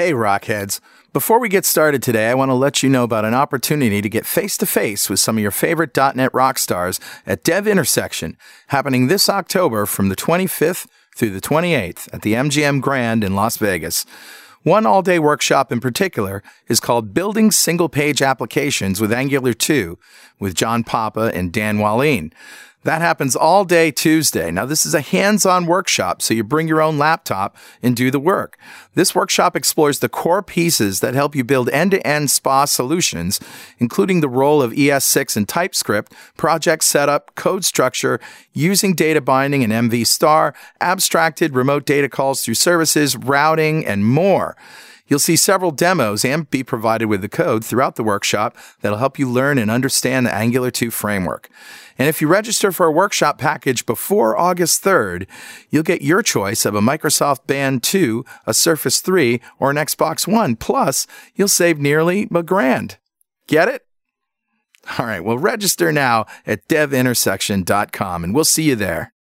Hey, Rockheads. Before we get started today, I want to let you know about an opportunity to get face to face with some of your favorite .NET rock stars at Dev Intersection, happening this October from the 25th through the 28th at the MGM Grand in Las Vegas. One all day workshop in particular is called Building Single Page Applications with Angular 2 with John Papa and Dan Wahlin. That happens all day Tuesday. Now, this is a hands on workshop, so you bring your own laptop and do the work. This workshop explores the core pieces that help you build end to end SPA solutions, including the role of ES6 and TypeScript, project setup, code structure, using data binding and MV star, abstracted remote data calls through services, routing, and more. You'll see several demos and be provided with the code throughout the workshop that'll help you learn and understand the Angular 2 framework. And if you register for a workshop package before August 3rd, you'll get your choice of a Microsoft Band 2, a Surface 3, or an Xbox One. Plus, you'll save nearly a grand. Get it? All right, well, register now at devintersection.com and we'll see you there.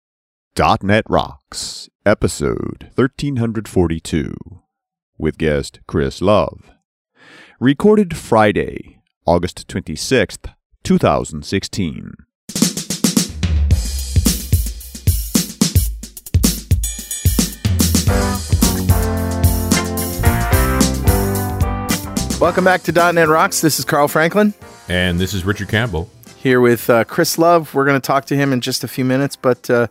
.NET Rocks, episode 1342, with guest Chris Love. Recorded Friday, August 26th, 2016. Welcome back to .NET Rocks. This is Carl Franklin And this is Richard Campbell. here with uh, Chris Love. We're going to talk to him in just a few minutes, but uh,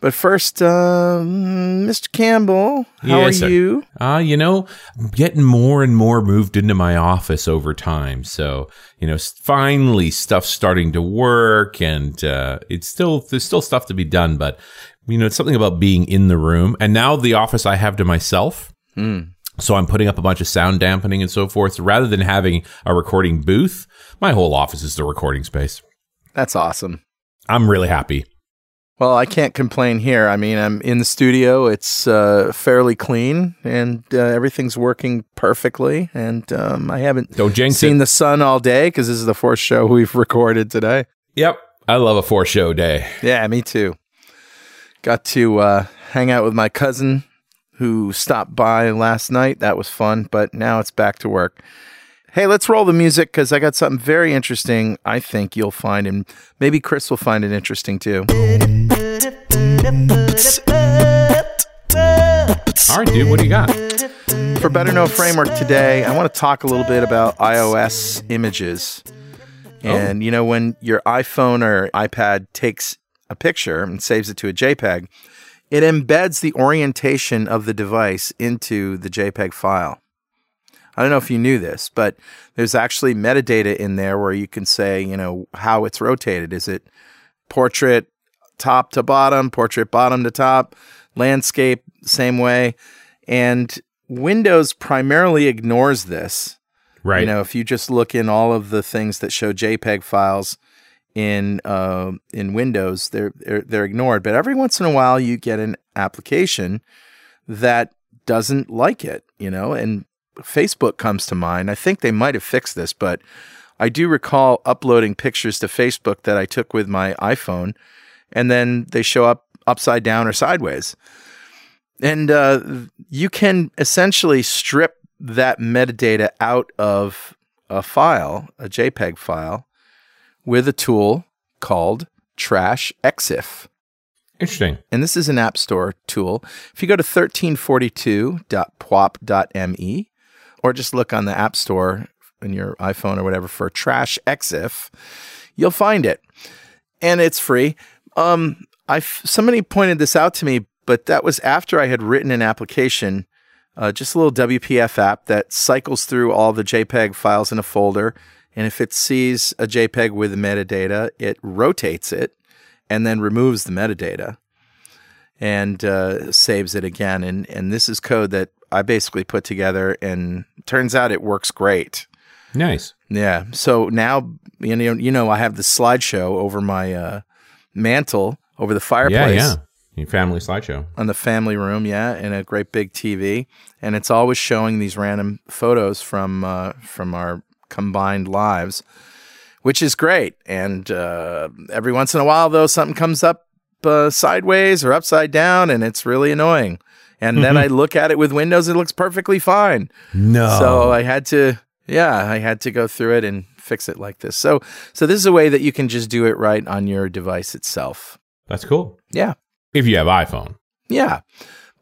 but first, uh, Mr. Campbell, how Yes, are sir. you? Uh, you know, I'm getting more and more moved into my office over time. So, you know, finally stuff's starting to work and, uh, it's still, there's still stuff to be done, but, you know, it's something about being in the room. And now the office I have to myself. So I'm putting up a bunch of sound dampening and so forth. Rather than having a recording booth, my whole office is the recording space. That's awesome. I'm really happy. Well, I can't complain here. I mean, I'm in the studio. It's uh, fairly clean, and uh, everything's working perfectly. And um, I haven't Don't jinx seen it. the sun all day because this is the fourth show we've recorded today. Yep. I love a four show day. Yeah, me too. Got to uh, hang out with my cousin who stopped by last night. That was fun, but now it's back to work. Hey, let's roll the music because I got something very interesting. I think you'll find, and maybe Chris will find it interesting too. All right, dude, what do you got? For Better Know Framework today, I want to talk a little bit about iOS images. Oh. And you know, when your iPhone or iPad takes a picture and saves it to a JPEG, it embeds the orientation of the device into the JPEG file. I don't know if you knew this, but there's actually metadata in there where you can say, you know, how it's rotated. Is it portrait top to bottom, portrait bottom to top, landscape same way? And Windows primarily ignores this. Right. You know, if you just look in all of the things that show JPEG files in uh, in Windows, they're, they're they're ignored. But every once in a while, you get an application that doesn't like it. You know, and Facebook comes to mind. I think they might have fixed this, but I do recall uploading pictures to Facebook that I took with my iPhone, and then they show up upside down or sideways. And uh, you can essentially strip that metadata out of a file, a JPEG file, with a tool called Trash Exif. Interesting. And this is an App Store tool. If you go to 1342.pwop.me or just look on the App Store in your iPhone or whatever for Trash Exif, you'll find it. And it's free. Um, I somebody pointed this out to me, but that was after I had written an application, uh, just a little WPF app that cycles through all the JPEG files in a folder. And if it sees a JPEG with metadata, it rotates it and then removes the metadata and uh, saves it again. And and this is code that I basically put together, and turns out it works great. Nice. Yeah. So now you know you know I have the slideshow over my uh, mantle over the fireplace Yeah, yeah. Your family slideshow. on the family room, yeah, and a great big TV, and it's always showing these random photos from uh, from our combined lives, which is great. And uh, every once in a while, though, something comes up uh, sideways or upside down, and it's really annoying. And then I look at it with Windows, it looks perfectly fine. No. So I had to, yeah, I had to go through it and fix it like this. So, so this is a way that you can just do it right on your device itself. That's cool. Yeah, If you have iPhone. yeah.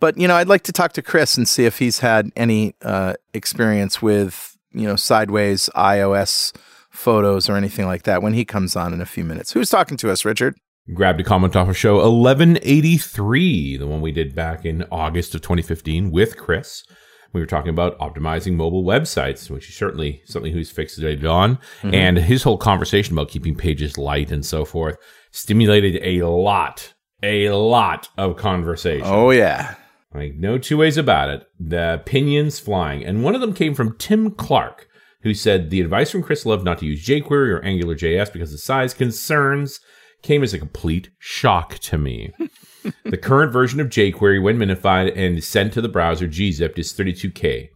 But you know, I'd like to talk to Chris and see if he's had any uh, experience with you know sideways iOS photos or anything like that when he comes on in a few minutes. Who's talking to us, Richard? Grabbed a comment off of show 1183, the one we did back in August of 2015 with Chris. We were talking about optimizing mobile websites, which is certainly something he's fixated on. Mm-hmm. And his whole conversation about keeping pages light and so forth stimulated a lot, a lot of conversation. Oh yeah, Like, no two ways about it. The opinions flying. And one of them came from Tim Clark, who said the advice from Chris Love not to use jQuery or AngularJS because of size concerns came as a complete shock to me. the current version of jQuery, when minified and sent to the browser gzipped, is 32K.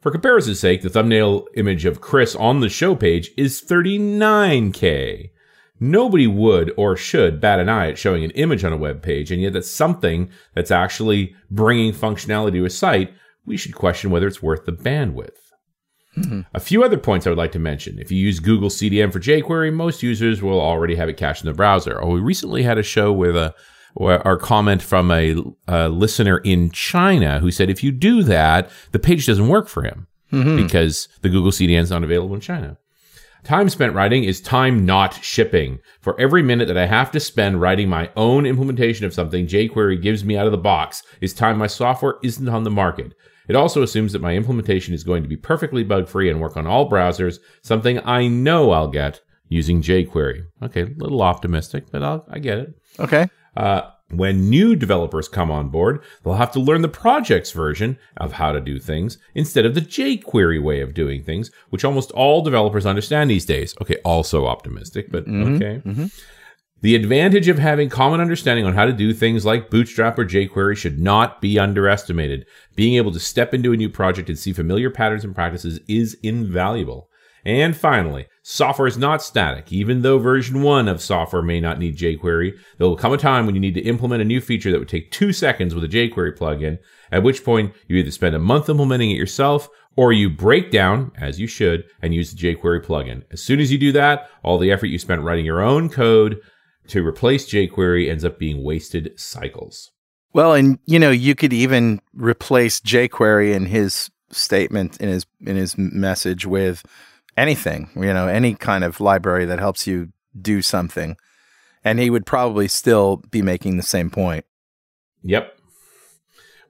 For comparison's sake, the thumbnail image of Chris on the show page is 39K. Nobody would or should bat an eye at showing an image on a web page, and yet that's something that's actually bringing functionality to a site. We should question whether it's worth the bandwidth. Mm-hmm. A few other points I would like to mention. If you use Google CDN for jQuery, most users will already have it cached in the browser. Or we recently had a show with a our comment from a, a listener in China who said if you do that, the page doesn't work for him mm-hmm. because the Google CDN is not available in China. Time spent writing is time not shipping. For every minute that I have to spend writing my own implementation of something jQuery gives me out of the box is time my software isn't on the market. It also assumes that my implementation is going to be perfectly bug free and work on all browsers, something I know I'll get using jQuery. Okay, a little optimistic, but I'll, I get it. okay. Uh, when new developers come on board, they'll have to learn the project's version of how to do things instead of the jQuery way of doing things, which almost all developers understand these days. Okay, also optimistic, but okay. The advantage of having common understanding on how to do things like Bootstrap or jQuery should not be underestimated. Being able to step into a new project and see familiar patterns and practices is invaluable. And finally, software is not static. Even though version 1 of software may not need jQuery, there will come a time when you need to implement a new feature that would take two seconds with a jQuery plugin, at which point you either spend a month implementing it yourself or you break down, as you should, and use the jQuery plugin. As soon as you do that, all the effort you spent writing your own code to replace jQuery ends up being wasted cycles. Well, and you know, you could even replace jQuery in his statement in his in his message with anything, you know, any kind of library that helps you do something. And he would probably still be making the same point. Yep.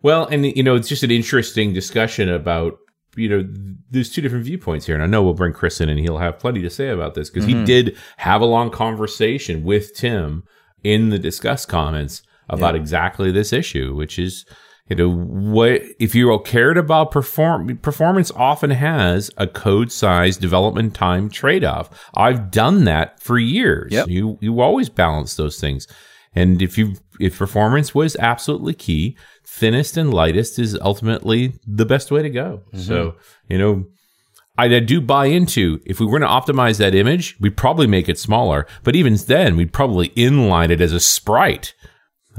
Well, and you know, it's just an interesting discussion about you know, there's two different viewpoints here, and I know we'll bring Chris in, and he'll have plenty to say about this because he mm-hmm. did have a long conversation with Tim in the Disqus comments about exactly this issue, which is. You know what? If you all cared about perform performance, often has a code size development time trade off. I've done that for years. Yep. You you always balance those things, and if you if performance was absolutely key, thinnest and lightest is ultimately the best way to go. Mm-hmm. So, you know, I do buy into if we were going to optimize that image, we'd probably make it smaller, but even then, we'd probably inline it as a sprite.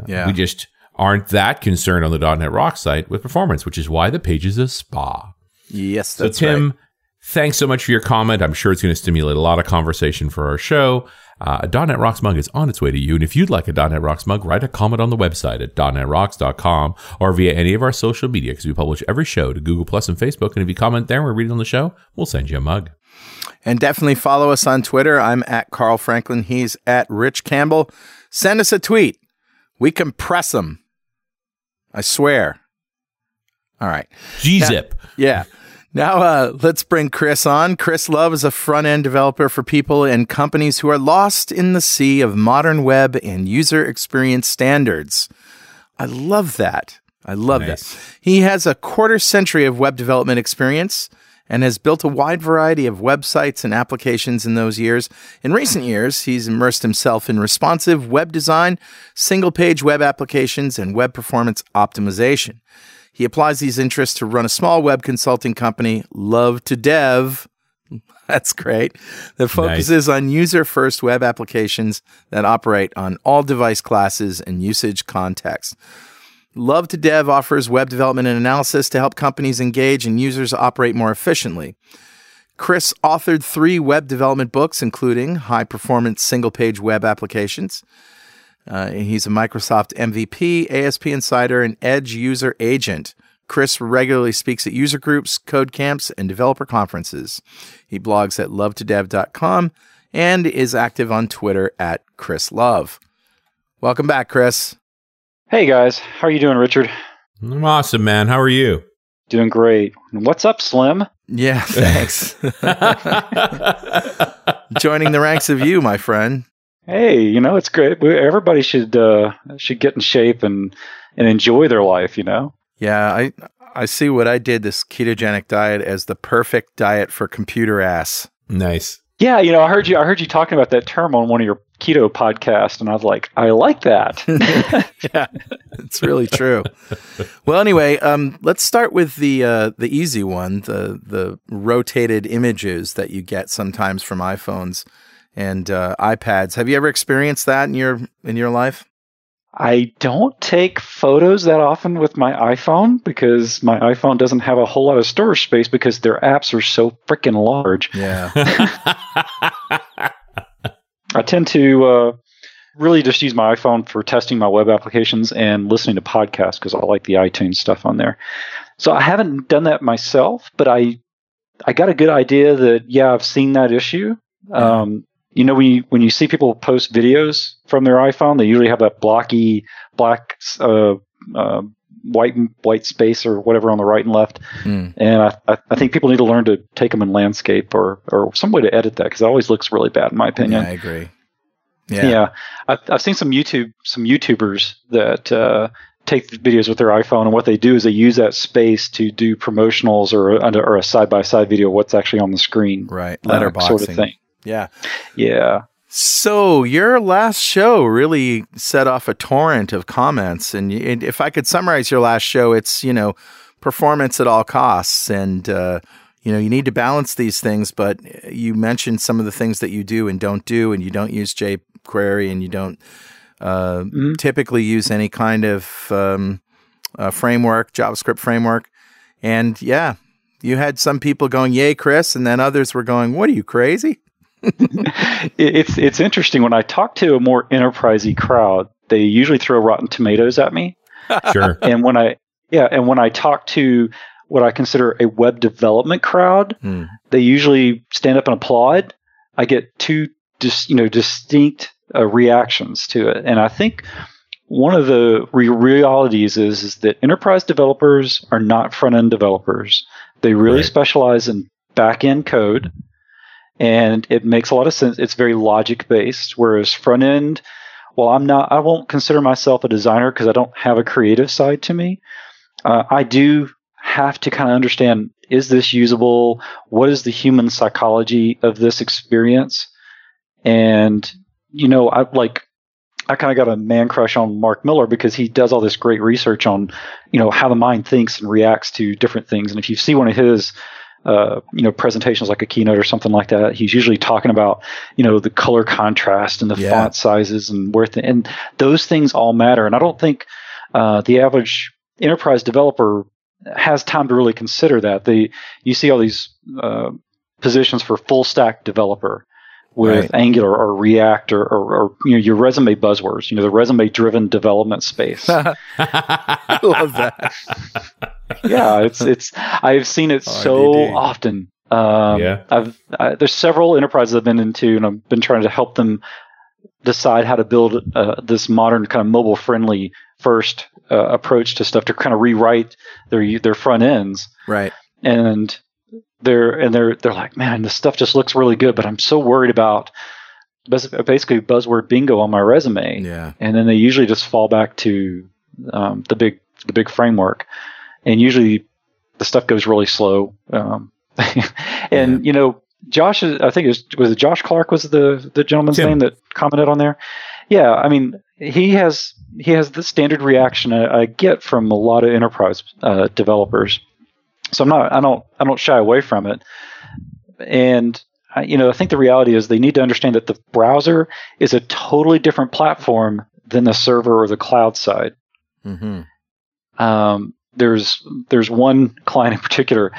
Yeah. We just aren't that concerned on the .NET Rock site with performance, which is why the page is a spa. yes, So, Tim, right. Thanks so much for your comment. I'm sure it's going to stimulate a lot of conversation for our show. Uh, a .NET Rocks mug is on its way to you. And if you'd like a .NET Rocks mug, write a comment on the website at .NETRocks.com or via any of our social media because we publish every show to Google Plus and Facebook. And if you comment there and we read it on the show, we'll send you a mug. And definitely follow us on Twitter. I'm at Carl Franklin. He's at Rich Campbell. Send us a tweet. We compress them. I swear. All right. Gzip. Yeah. Now uh, let's bring Chris on. Chris Love is a front end developer for people and companies who are lost in the sea of modern web and user experience standards. I love that. I love Nice. that. He has a quarter century of web development experience and has built a wide variety of websites and applications in those years. In recent years, he's immersed himself in responsive web design, single page web applications, and web performance optimization. He applies these interests to run a small web consulting company, Love2Dev. That's great. That focuses on user first web applications that operate on all device classes and usage contexts. Love2Dev offers web development and analysis to help companies engage and users operate more efficiently. Chris authored three web development books, including High Performance Single Page Web Applications. Uh, he's a Microsoft MVP, ASP Insider, and Edge User Agent. Chris regularly speaks at user groups, code camps, and developer conferences. He blogs at love2dev.com and is active on Twitter at Chris Love. Welcome back, Chris. Hey guys, how are you doing, Richard? I'm awesome, man. How are you? Doing great. What's up, Slim? Yeah, thanks. Joining the ranks of you, my friend. Hey, you know it's great. Everybody should uh, should get in shape and and enjoy their life. You know. Yeah, I I see what I did this ketogenic diet as the perfect diet for computer ass. Nice. Yeah, you know, I heard you. I heard you talking about that term on one of your keto podcasts, and I was like, I like that. yeah, it's really true. well, anyway, um, let's start with the uh, the easy one the the rotated images that you get sometimes from iPhones and uh, iPads. Have you ever experienced that in your in your life? I don't take photos that often with my iPhone because my iPhone doesn't have a whole lot of storage space because their apps are so freaking large. Yeah. I tend to uh, really just use my iPhone for testing my web applications and listening to podcasts because I like the iTunes stuff on there. So I haven't done that myself, but I I got a good idea that yeah, I've seen that issue. Um, you know when you when you see people post videos from their iPhone, they usually have that blocky black uh, uh, white white space or whatever on the right and left. Mm. And I, I think people need to learn to take them in landscape or or some way to edit that because it always looks really bad in my opinion. Yeah, I agree. Yeah, yeah. I've, I've seen some YouTube some YouTubers that uh, take videos with their iPhone, and what they do is they use that space to do promotionals or or a side by side video of what's actually on the screen. Right, letterboxing sort of thing. Yeah. Yeah. So your last show really set off a torrent of comments, and if I could summarize your last show, it's you know performance at all costs, and uh, you know you need to balance these things. But you mentioned some of the things that you do and don't do, and you don't use jQuery, and you don't uh, mm-hmm. typically use any kind of um, uh, framework, JavaScript framework, and yeah, you had some people going, "Yay, Chris," and then others were going, "What are you crazy?" it's it's interesting when I talk to a more enterprisey crowd, they usually throw rotten tomatoes at me. Sure. and when I yeah, and when I talk to what I consider a web development crowd, mm. they usually stand up and applaud. I get two dis, you know distinct uh, reactions to it, and I think one of the re- realities is is that enterprise developers are not front end developers. They really right. specialize in back end code and it makes a lot of sense. It's very logic based, whereas front end, well, I'm not, I won't consider myself a designer because I don't have a creative side to me. Uh, I do have to kind of understand is this usable? What is the human psychology of this experience? And, you know, I like, I kind of got a man crush on Mark Miller because he does all this great research on, you know, how the mind thinks and reacts to different things. And if you see one of his uh, you know presentations like a keynote or something like that he's usually talking about you know the color contrast and the yeah. font sizes and where th- and those things all matter and i don't think uh, the average enterprise developer has time to really consider that they you see all these uh, positions for full stack developer with right. Angular or React or, or, or, you know your resume buzzwords, you know the resume driven development space. I love that. yeah, it's it's I've seen it so often. Um, yeah, I've I, there's several enterprises I've been into, and I've been trying to help them decide how to build uh, this modern kind of mobile friendly first uh, approach to stuff to kind of rewrite their their front ends. Right. And they're and they're they're like, man, this stuff just looks really good, but I'm so worried about basically buzzword bingo on my resume. Yeah. And then they usually just fall back to um, the big the big framework, and usually the stuff goes really slow. Um, and yeah. you know, Josh, I think it was, was it Josh Clark was the the gentleman's Tim. name that commented on there. Yeah, I mean, he has he has the standard reaction I, I get from a lot of enterprise uh, developers so I'm not, I don't, I don't shy away from it. And I, you know, I think the reality is they need to understand that the browser is a totally different platform than the server or the cloud side. Mm-hmm. Um, there's there's one client in particular.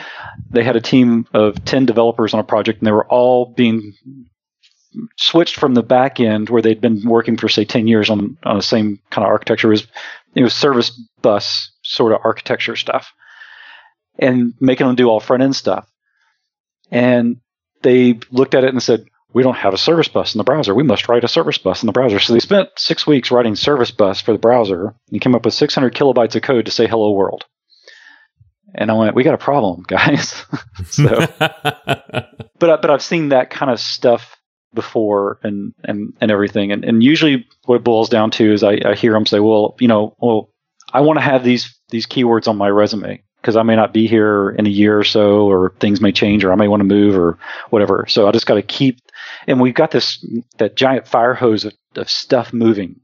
They had a team of ten developers on a project, and they were all being switched from the back end where they'd been working for say 10 years on, on the same kind of architecture it was it was service bus sort of architecture stuff and making them do all front end stuff and they looked at it and said we don't have a service bus in the browser. We must write a service bus in the browser. So they spent six weeks writing service bus for the browser and came up with 600 kilobytes of code to say hello world. And I went, "We got a problem, guys." so, but but I've seen that kind of stuff before and and and everything. And and usually what it boils down to is I, I hear them say well you know well I want to have these these keywords on my resume because I may not be here in a year or so or things may change or I may want to move or whatever. So I just got to keep and we've got this that giant fire hose of, of stuff moving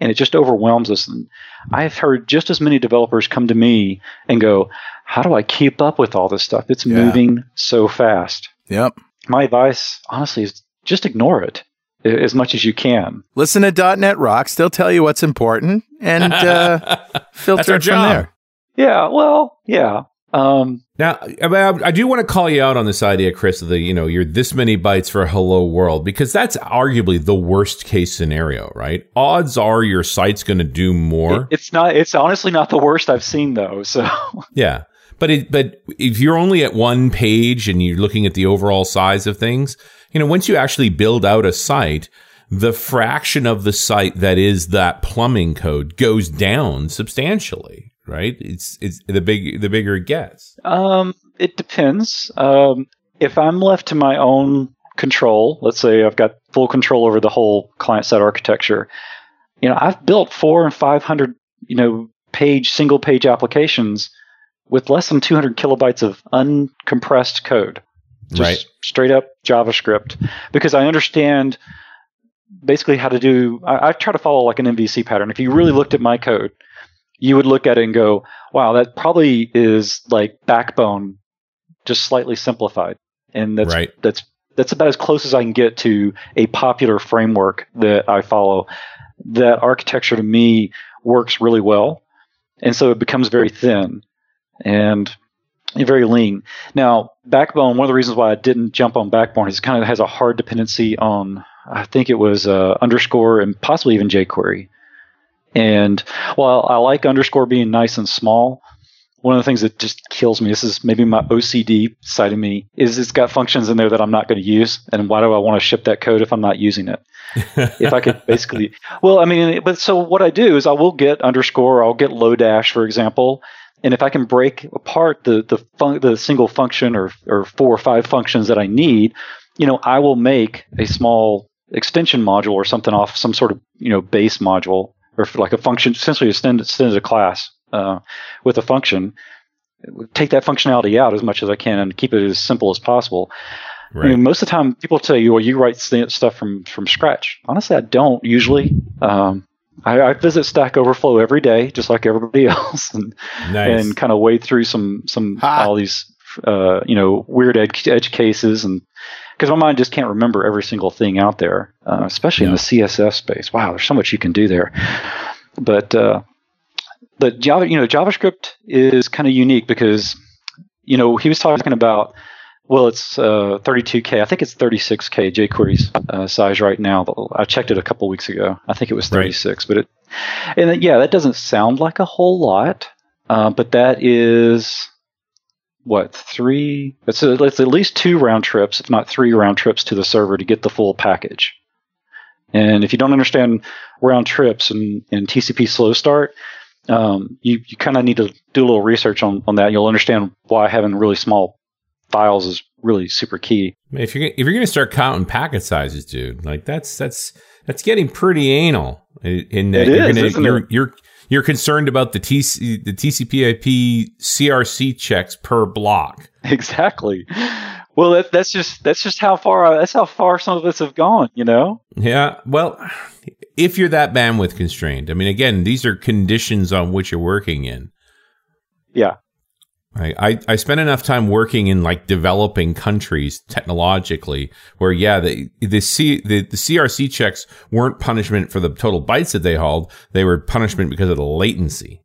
and it just overwhelms us and I've heard just as many developers come to me and go how do I keep up with all this stuff it's yeah. moving so fast yep my advice honestly is just ignore it as much as you can. Listen to .NET Rocks; they'll tell you what's important and uh, filter it from there. Yeah, well, yeah. Um, now, I do want to call you out on this idea, Chris, of the you know you're this many bytes for Hello World because that's arguably the worst case scenario, right? Odds are your site's going to do more. It's not. It's honestly not the worst I've seen though. So yeah, but it, but if you're only at one page and you're looking at the overall size of things, you know, once you actually build out a site, the fraction of the site that is that plumbing code goes down substantially, right? It's it's the big the bigger it gets. Um, it depends. Um, if I'm left to my own control, let's say I've got full control over the whole client side architecture, you know, I've built four and five hundred, you know, page single page applications with less than 200 kilobytes of uncompressed code. Just right. straight up JavaScript. Because I understand basically how to do, I, I, try to follow like an MVC pattern. If you really looked at my code, you would look at it and go, wow, that probably is like backbone, just slightly simplified. And that's, right. that's, that's about as close as I can get to a popular framework that I follow. That architecture to me works really well. And so it becomes very thin and very lean. Now, Backbone, one of the reasons why I didn't jump on Backbone is it kind of has a hard dependency on, I think it was uh, underscore and possibly even jQuery. And while I like underscore being nice and small, one of the things that just kills me, this is maybe my OCD side of me, is it's got functions in there that I'm not going to use. And why do I want to ship that code if I'm not using it? if I could basically, well, I mean, but so what I do is I will get underscore, I'll get Lodash, for example, and if I can break apart the the, fun- the single function or or four or five functions that I need, you know, I will make a small extension module or something off some sort of you know base module or like a function, essentially extend extend a class uh, with a function. Take that functionality out as much as I can and keep it as simple as possible. Right. I mean, most of the time, people tell you, "Well, you write stuff from from scratch." Honestly, I don't usually. Um, I, I, visit Stack Overflow every day, just like everybody else, and nice. and kind of wade through some some ha. all these uh, you know weird edge, edge cases, and because my mind just can't remember every single thing out there, uh, especially in the CSS space. Wow, there's so much you can do there. But uh, but Java, you know, JavaScript is kind of unique because you know he was talking about well, it's uh, 32k. I think it's 36k jQuery's uh, size right now. I checked it a couple weeks ago. I think it was 36, right. but it, and yeah, that doesn't sound like a whole lot, uh, but that is what three? It's, a, it's at least two round trips, if not three round trips to the server to get the full package. And if you don't understand round trips and, and TCP slow start, um, you, you kind of need to do a little research on, on that. You'll understand why having really small files is really super key. If you're if you're going to start counting packet sizes, dude, like that's that's that's getting pretty anal. In that you're, is, gonna, you're, you're you're concerned about the TC the TCP/IP CRC checks per block. Exactly. Well, that, that's just that's just how far that's how far some of us have gone. You know. Yeah. Well, if you're that bandwidth constrained, I mean, again, these are conditions on which you're working in. Yeah. Right. I, I spent enough time working in like developing countries technologically where, yeah, the, the C, the, the CRC checks weren't punishment for the total bytes that they hauled. They were punishment because of the latency.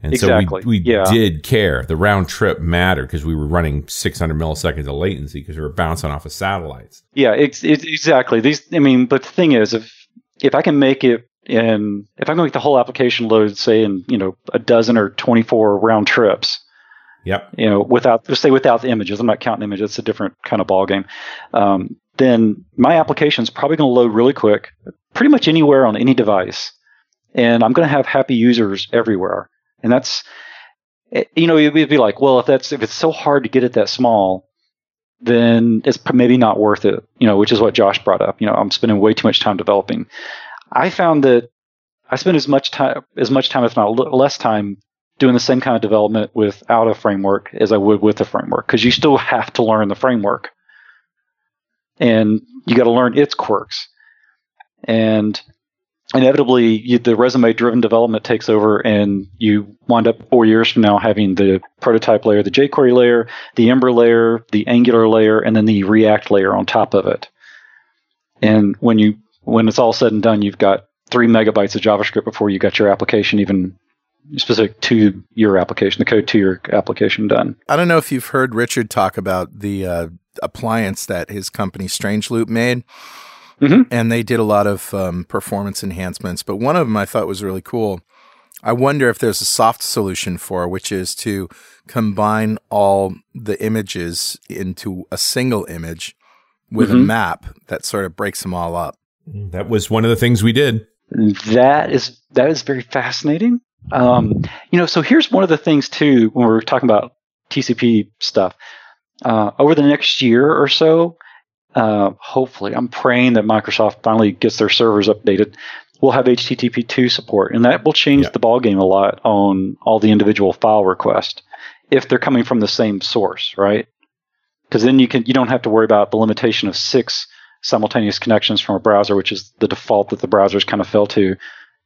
And exactly. so we, we yeah. did care. The round trip mattered because we were running 600 milliseconds of latency because we were bouncing off of satellites. Yeah, it's, it's exactly. These, I mean, but the thing is, if if I can make it in, if I can make the whole application load, say in you know a dozen or 24 round trips, Yep. you know, without just say without the images, I'm not counting images. It's a different kind of ball game. Um, then my application is probably going to load really quick, pretty much anywhere on any device, and I'm going to have happy users everywhere. And that's, eh, you know, it'd be like, well, if that's if it's so hard to get it that small, then it's maybe not worth it. You know, which is what Josh brought up. You know, I'm spending way too much time developing. I found that I spend as much time as much time, if not less time, doing the same kind of development without a framework as I would with a framework because you still have to learn the framework and you got to learn its quirks. And inevitably, you, the resume driven development takes over, and you wind up four years from now having the prototype layer, the jQuery layer, the Ember layer, the Angular layer, and then the React layer on top of it. And when you when it's all said and done, you've got three megabytes of JavaScript before you got your application even specific to your application, the code to your application done. I don't know if you've heard Richard talk about the uh, appliance that his company Strange Loop made. Mm-hmm. And they did a lot of um, performance enhancements, but one of them I thought was really cool. I wonder if there's a soft solution for, which is to combine all the images into a single image with Mhm. a map that sort of breaks them all up. That was one of the things we did. That is that is very fascinating. Um, you know, so here's one of the things too when we're talking about TCP stuff. Uh, over the next year or so, uh, hopefully, I'm praying that Microsoft finally gets their servers updated. We'll have HTTP2 support, and that will change Yeah. the ballgame a lot on all the individual file requests if they're coming from the same source, right? Because then you can you don't have to worry about the limitation of six simultaneous connections from a browser, which is the default that the browsers kind of fell to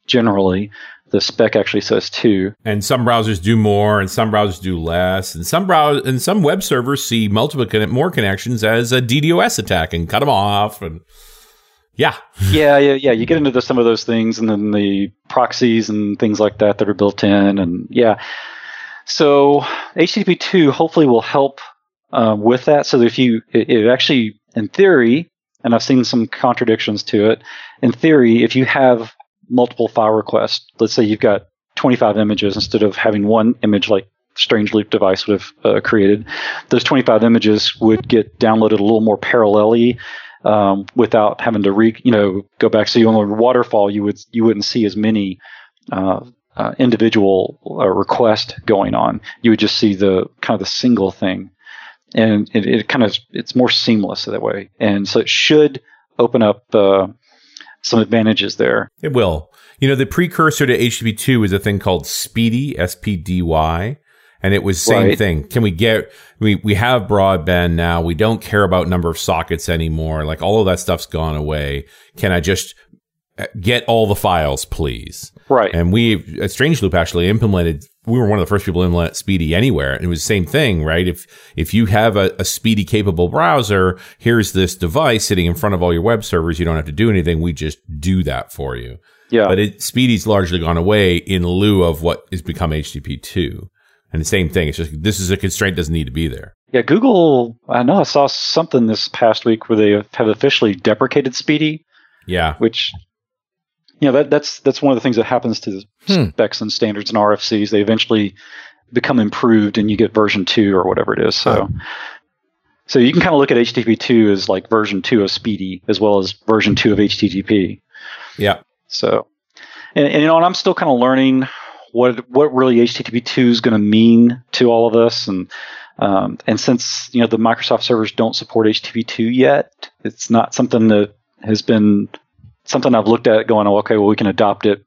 generally. The spec actually says two. And some browsers do more, and some browsers do less, and some browse and some web servers see multiple conne- more connections as a DDoS attack and cut them off. And yeah, yeah, yeah, yeah. You get into the, some of those things, and then the proxies and things like that that are built in, and yeah. So HTTP two hopefully will help uh, with that. So that if you, it, it actually, in theory, and I've seen some contradictions to it. In theory, if you have multiple file requests, let's say you've got 25 images instead of having one image like Strange Loop device would have uh, created, those 25 images would get downloaded a little more parallelly um, without having to re, you know, go back. So you on a waterfall, you would you wouldn't see as many uh, uh, individual uh, requests going on. You would just see the kind of the single thing, and it, it kind of it's more seamless that way. And so it should open up uh, some advantages there. it will. You know, the precursor to HTTP2 is a thing called SPDY, S P D Y. And it was same Right. thing. Can we get we we have broadband now. We don't care about number of sockets anymore. Like all of that stuff's gone away. Can I just uh, get all the files, please? Right. And we at Strange Loop actually implemented. We were one of the first people to implement SPDY anywhere, and it was the same thing, right? If if you have a, a SPDY capable browser, here's this device sitting in front of all your web servers. You don't have to do anything. We just do that for you. yeah. But it, SPDY's largely gone away in lieu of what has become HTTP two. And the same thing. It's just this is a constraint doesn't need to be there. Yeah, Google. I know I saw something this past week where they have officially deprecated SPDY, Yeah. which you know that that's that's one of the things that happens to Hmm. specs and standards and RFCs. They eventually become improved, and you get version two or whatever it is. So, so you can kind of look at HTTP two as like version two of SPDY as well as version two of HTTP. Yeah. So, and, and you know, and I'm still kind of learning what what really HTTP two is going to mean to all of us, and um, and since you know the Microsoft servers don't support HTTP two yet, it's not something that has been something I've looked at going, oh, okay, well we can adopt it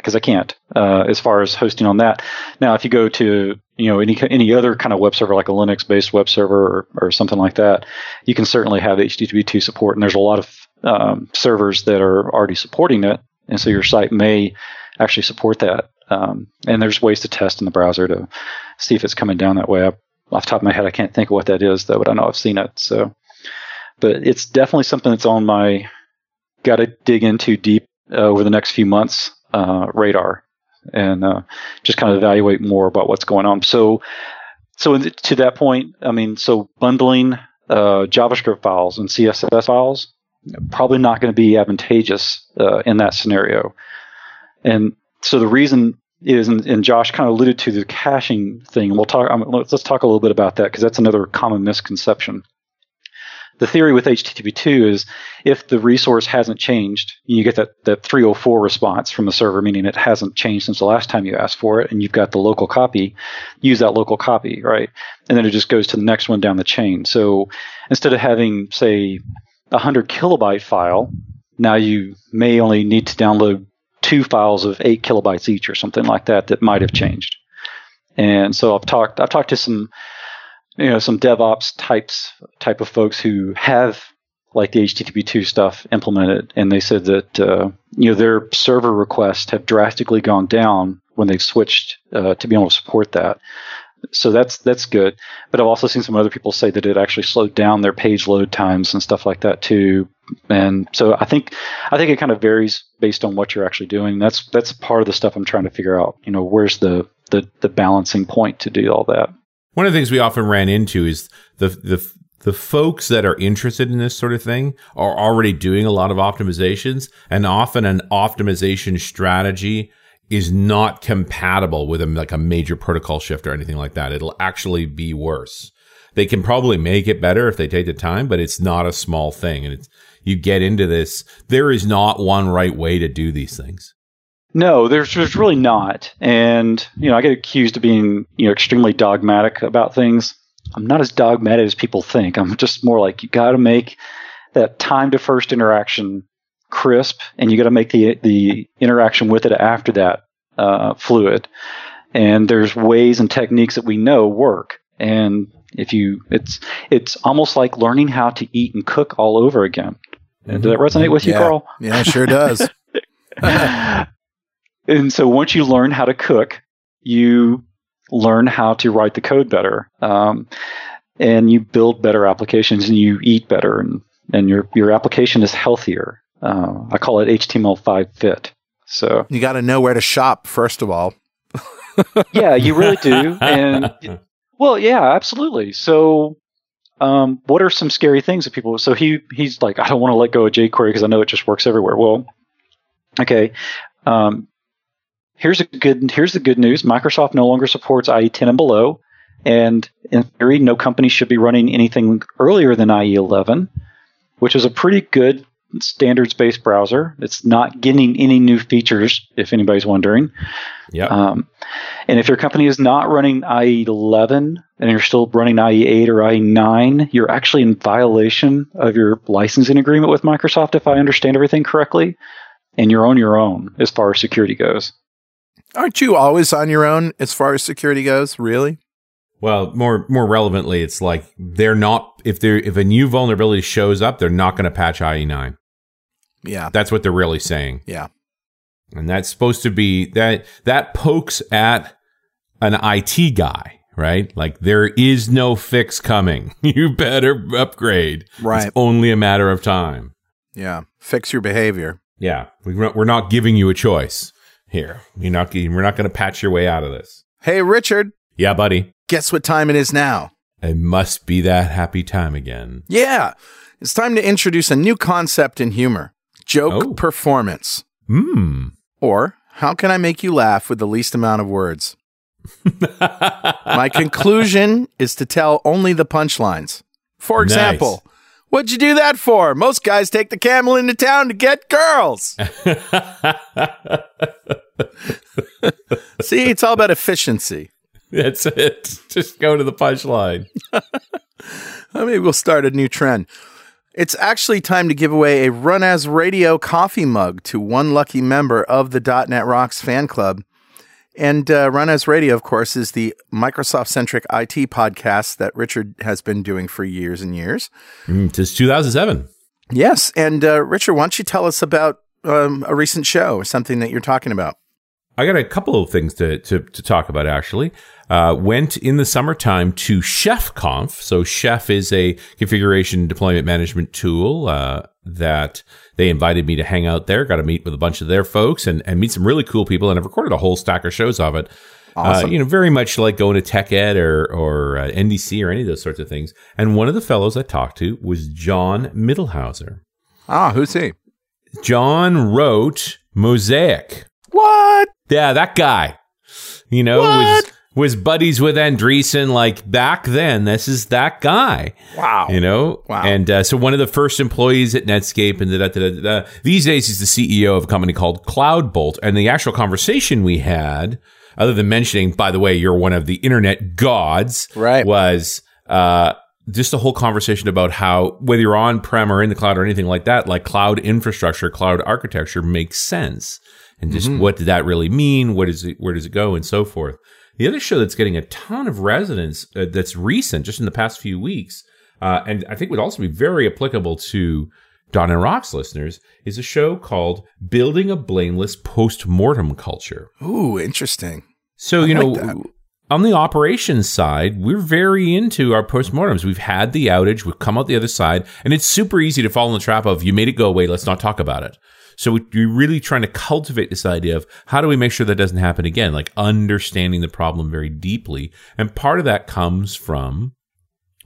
because I can't uh, as far as hosting on that. Now, if you go to you know any any other kind of web server like a Linux based web server or, or something like that, you can certainly have HTTP two support, and there's a lot of um, servers that are already supporting it, and so your site may actually support that. Um, and there's ways to test in the browser to see if it's coming down that way. I, off top of my head, I can't think of what that is though, but I know I've seen it. So, but it's definitely something that's on my got to dig into deep uh, over the next few months uh, radar. and uh, just kind of evaluate more about what's going on. So, so to that point, I mean, so bundling uh, JavaScript files and CSS files probably not going to be advantageous uh, in that scenario. And so the reason is, and, and, Josh kind of alluded to the caching thing. We'll talk. Um, let's, let's talk a little bit about that because that's another common misconception the theory with HTTP2 is if the resource hasn't changed, you get that, that 304 response from the server, meaning it hasn't changed since the last time you asked for it, and you've got the local copy, use that local copy, right? And then it just goes to the next one down the chain. So instead of having, say, a 100 kilobyte file, now you may only need to download two files of eight kilobytes each or something like that that might have changed. And so I've talked I've talked to some you know some DevOps types type of folks who have like the HTTP2 stuff implemented, and they said that uh, you know their server requests have drastically gone down when they've switched uh, to be able to support that. So that's that's good. But I've also seen some other people say that it actually slowed down their page load times and stuff like that too. And so I think I think it kind of varies based on what you're actually doing. That's that's part of the stuff I'm trying to figure out. You know, where's the the, the balancing point to do all that. One of the things we often ran into is the the the folks that are interested in this sort of thing are already doing a lot of optimizations, and often an optimization strategy is not compatible with a, like a major protocol shift or anything like that. It'll actually be worse. They can probably make it better if they take the time, but it's not a small thing. And it's, you get into this. There is not one right way to do these things. No, there's there's really not. And you know, I get accused of being you know extremely dogmatic about things. I'm not as dogmatic as people think. I'm just more like you got to make that time to first interaction crisp, and you got to make the the interaction with it after that uh, fluid. And there's ways and techniques that we know work. And if you, it's it's almost like learning how to eat and cook all over again. Mm-hmm. Does that resonate with you, yeah. Carl? Yeah, sure does. and so once you learn how to cook, you learn how to write the code better, um, and you build better applications, and you eat better, and and your your application is healthier. Uh, I call it HTML5 fit. So you got to know where to shop first of all. yeah, you really do, and well, yeah, absolutely. So um, what are some scary things that people? So he he's like, I don't want to let go of jQuery because I know it just works everywhere. Well, okay, um, here's a good here's the good news. Microsoft no longer supports IE 10 and below, and in theory, no company should be running anything earlier than IE 11, which is a pretty good standards-based browser. It's not getting any new features, if anybody's wondering. Yeah. Um, and if your company is not running IE 11 and you're still running IE 8 or IE 9, you're actually in violation of your licensing agreement with Microsoft, if I understand everything correctly. And you're on your own as far as security goes. Aren't you always on your own as far as security goes? Really? Well, more more relevantly, it's like they're not if they if a new vulnerability shows up, they're not going to patch IE9. Yeah. That's what they're really saying. Yeah. And that's supposed to be that that pokes at an IT guy, right? Like there is no fix coming. You better upgrade. Right. It's only a matter of time. Yeah. Fix your behavior. Yeah. We're not giving you a choice here. You're not, we're not going to patch your way out of this. Hey, Richard. Yeah, buddy. Guess what time it is now? It must be that happy time again. Yeah. It's time to introduce a new concept in humor joke oh. performance. Hmm. Or how can I make you laugh with the least amount of words? My conclusion is to tell only the punchlines. For example, nice. What'd you do that for? Most guys take the camel into town to get girls. See, it's all about efficiency. That's it. Just go to the punchline. Maybe we'll start a new trend. It's actually time to give away a Run As Radio coffee mug to one lucky member of the .NET Rocks fan club. And uh, Run As Radio, of course, is the Microsoft centric IT podcast that Richard has been doing for years and years. Mm, since 2007. Yes. And uh, Richard, why don't you tell us about um, a recent show or something that you're talking about? I got a couple of things to, to, to talk about, actually. Uh, went in the summertime to ChefConf. So Chef is a configuration deployment management tool uh, that they invited me to hang out there. Got to meet with a bunch of their folks and, and meet some really cool people. And I've recorded a whole stack of shows of it. Uh, awesome. Uh, you know, very much like going to Tech Ed or or uh, NDC or any of those sorts of things. And one of the fellows I talked to was Jon Mittelhauser. Ah, who's he? John wrote Mosaic. What? Yeah, that guy. You know, was was buddies with Andreessen like back then. This is that guy. Wow. You know? Wow. And uh, so one of the first employees at Netscape and da, da, da, da, these days he's the CEO of a company called CloudBolt. And the actual conversation we had, other than mentioning, by the way, you're one of the internet gods, right. was uh, just a whole conversation about how whether you're on prem or in the cloud or anything like that, like cloud infrastructure, cloud architecture makes sense. And just mm-hmm. what did that really mean? What is it? Where does it go? And so forth. The other show that's getting a ton of resonance uh, that's recent, just in the past few weeks, uh, and I think would also be very applicable to .NET Rocks listeners, is a show called Building a Blameless Post-Mortem Culture. Ooh, interesting. So, I you like know, that. on the operations side, we're very into our postmortems. We've had the outage, we've come out the other side, and it's super easy to fall in the trap of you made it go away, let's not talk about it. So we're really trying to cultivate this idea of how do we make sure that doesn't happen again, like understanding the problem very deeply. And part of that comes from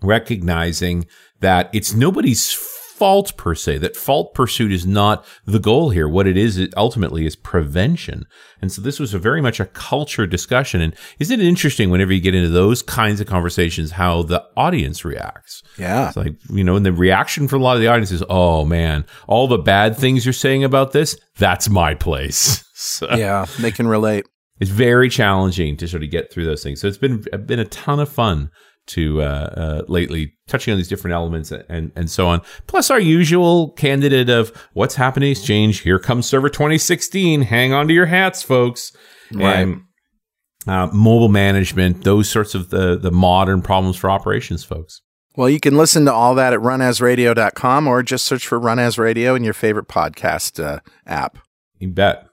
recognizing that it's nobody's fault per se, that fault pursuit is not the goal here. What it is ultimately is prevention. And so this was a very much a culture discussion. And isn't it interesting whenever you get into those kinds of conversations, how the audience reacts? Yeah. It's like, you know, and the reaction for a lot of the audience is, oh man, all the bad things you're saying about this, that's my place. so. Yeah, they can relate it's very challenging to sort of get through those things. So it's been been a ton of fun to uh, uh, lately, touching on these different elements and and so on. Plus, our usual candidate of what's happening exchange. Here comes Server 2016. Hang on to your hats, folks. Right. And, uh, mobile management, those sorts of the the modern problems for operations, folks. Well, you can listen to all that at runasradio.com or just search for Run As Radio in your favorite podcast uh, app. You bet.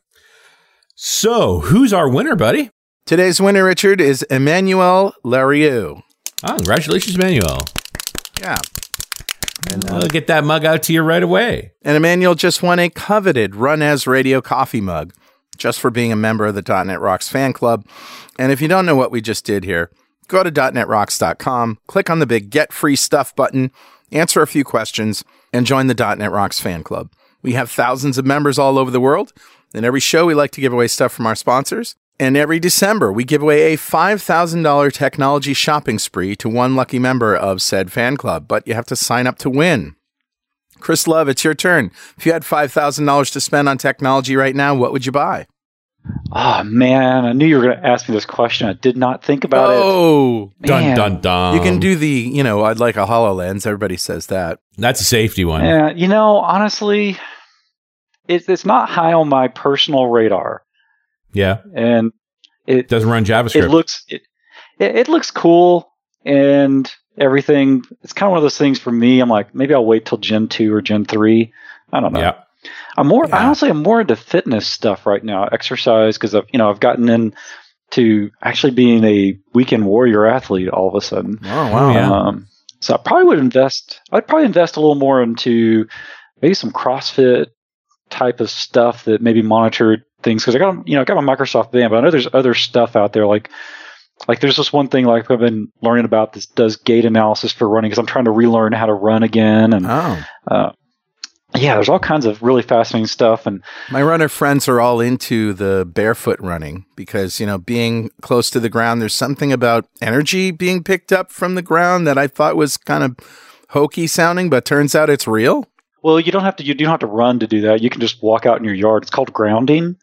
So, who's our winner, buddy? Today's winner, Richard, is Emmanuel Larieux. Oh, congratulations, Manuel. Yeah. And uh, I'll get that mug out to you right away. And Emmanuel just won a coveted Run As Radio coffee mug just for being a member of the .NET Rocks fan club. And if you don't know what we just did here, go to .NETRocks.com, click on the big Get Free Stuff button, answer a few questions, and join the .NET Rocks fan club. We have thousands of members all over the world. In every show, we like to give away stuff from our sponsors. And every December, we give away a $5,000 technology shopping spree to one lucky member of said fan club, but you have to sign up to win. Chris Love, it's your turn. If you had $5,000 to spend on technology right now, what would you buy? Oh, man. I knew you were going to ask me this question. I did not think about oh, it. Oh, dun, dun, dun. You can do the, you know, I'd like a HoloLens. Everybody says that. That's a safety one. Yeah. You know, honestly, it's, it's not high on my personal radar. Yeah, and it doesn't run JavaScript. It looks it, it looks cool and everything. It's kind of one of those things for me. I'm like, maybe I'll wait till Gen two or Gen three. I don't know. Yeah. I'm more yeah. honestly. I'm more into fitness stuff right now, exercise, because I've you know I've gotten in to actually being a weekend warrior athlete all of a sudden. Oh wow! Yeah. Um, so I probably would invest. I'd probably invest a little more into maybe some CrossFit type of stuff that maybe monitored things because I got you know I got my Microsoft band, but I know there's other stuff out there like like there's this one thing like I've been learning about this does gait analysis for running because I'm trying to relearn how to run again and oh. uh, yeah, there's all kinds of really fascinating stuff and my runner friends are all into the barefoot running because you know being close to the ground there's something about energy being picked up from the ground that I thought was kind of hokey sounding but turns out it's real. Well, you don't have to. You don't have to run to do that. You can just walk out in your yard. It's called grounding.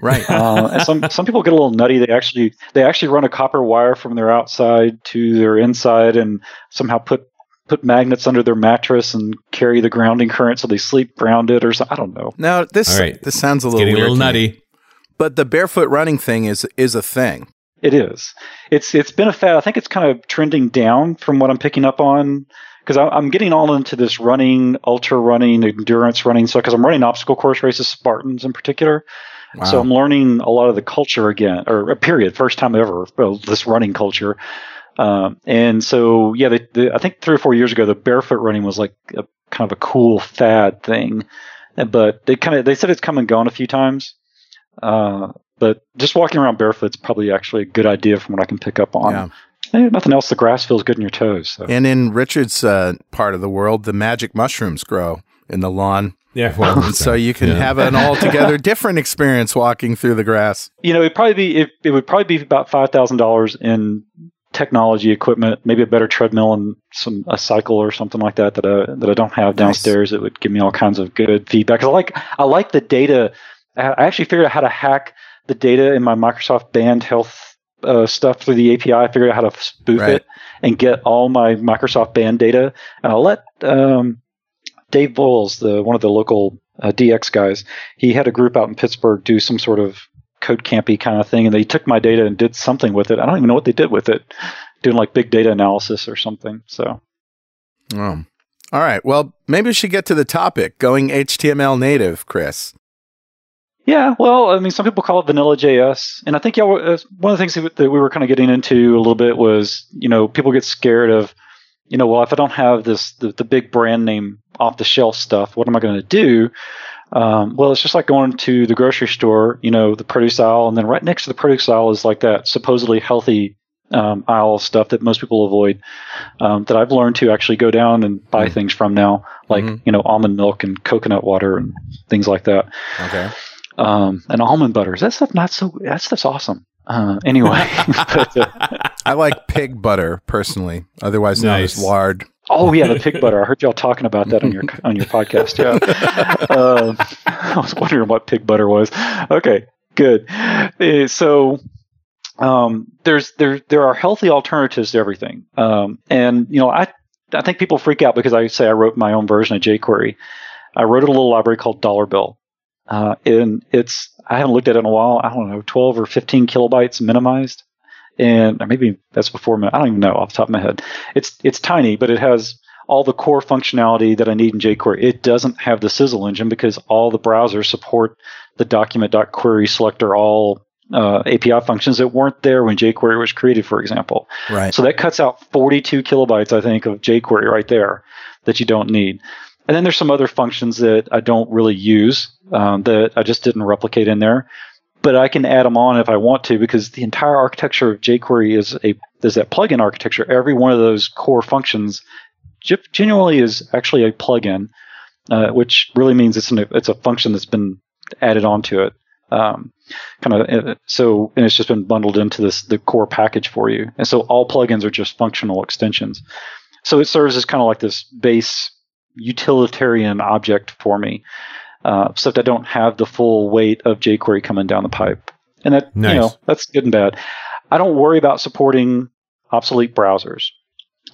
Right. uh, some some people get a little nutty. They actually they actually run a copper wire from their outside to their inside, and somehow put put magnets under their mattress and carry the grounding current so they sleep grounded or something. I don't know. Now this right. this sounds a little getting a little nutty. But the barefoot running thing is is a thing. It is. It's it's been a fad. I think it's kind of trending down from what I'm picking up on because I'm getting all into this running, ultra running, endurance running. So because I'm running obstacle course races, Spartans in particular, Wow. So I'm learning a lot of the culture again, or a period, first time ever, well, this running culture. Um, and so, yeah, the, the, I think three or four years ago, the barefoot running was like a kind of a cool fad thing, but they kind of they said it's come and gone a few times. Uh, but just walking around barefoot is probably actually a good idea from what I can pick up on. Yeah. Hey, nothing else. The grass feels good in your toes. So. And in Richard's uh, part of the world, the magic mushrooms grow in the lawn. Yeah, well, so you can yeah. have an altogether different experience walking through the grass. You know, it'd probably be it, it would probably be about five thousand dollars in technology equipment, maybe a better treadmill and some a cycle or something like that that I, that I don't have downstairs. Nice. It would give me all kinds of good feedback. I like I like the data. I actually figured out how to hack the data in my Microsoft Band Health uh, stuff through the API. I figured out how to spoof right. it and get all my Microsoft Band data. And I'll let um, Dave Voyles, the one of the local uh, DX guys, he had a group out in Pittsburgh do some sort of code campy kind of thing, and they took my data and did something with it. I don't even know what they did with it, doing like big data analysis or something. So, oh. all right. Well, maybe we should get to the topic: going HTML native, Chris. Yeah, well, I mean, some people call it vanilla JS, and I think yeah, uh, one of the things that we were kind of getting into a little bit was, you know, people get scared of, you know, well, if I don't have this the, the big brand name off the shelf stuff, what am I going to do? Um, well, it's just like going to the grocery store, you know, the produce aisle, and then right next to the produce aisle is like that supposedly healthy um, aisle stuff that most people avoid. Um, that I've learned to actually go down and buy mm-hmm. things from now, like mm-hmm. you know almond milk and coconut water and things like that. Okay um, and almond butters. That stuff not so. That stuff's awesome. Uh, anyway, but, uh, I like pig butter personally, otherwise known nice. as lard. Oh yeah, the pig butter. I heard y'all talking about that on your on your podcast. Yeah, uh, I was wondering what pig butter was. Okay, good. Uh, so um, there's there there are healthy alternatives to everything, um, and you know I I think people freak out because I say I wrote my own version of jQuery. I wrote a little library called Dollar Bill, uh, and it's I haven't looked at it in a while. I don't know, 12 or 15 kilobytes minimized, and maybe that's before. I don't even know off the top of my head. It's it's tiny, but it has all the core functionality that I need in jQuery. It doesn't have the Sizzle engine because all the browsers support the document.query selector all uh, API functions that weren't there when jQuery was created, for example. Right. So that cuts out 42 kilobytes, I think, of jQuery right there that you don't need. And then there's some other functions that I don't really use um, that I just didn't replicate in there. But I can add them on if I want to because the entire architecture of jQuery is a is that plugin architecture. Every one of those core functions genuinely is actually a plugin, uh, which really means it's an, it's a function that's been added onto it. Um, kind of uh, so, and it's just been bundled into this the core package for you. And so all plugins are just functional extensions. So it serves as kind of like this base utilitarian object for me, uh, except I don't have the full weight of jQuery coming down the pipe. And that, nice. you know, that's good and bad. I don't worry about supporting obsolete browsers.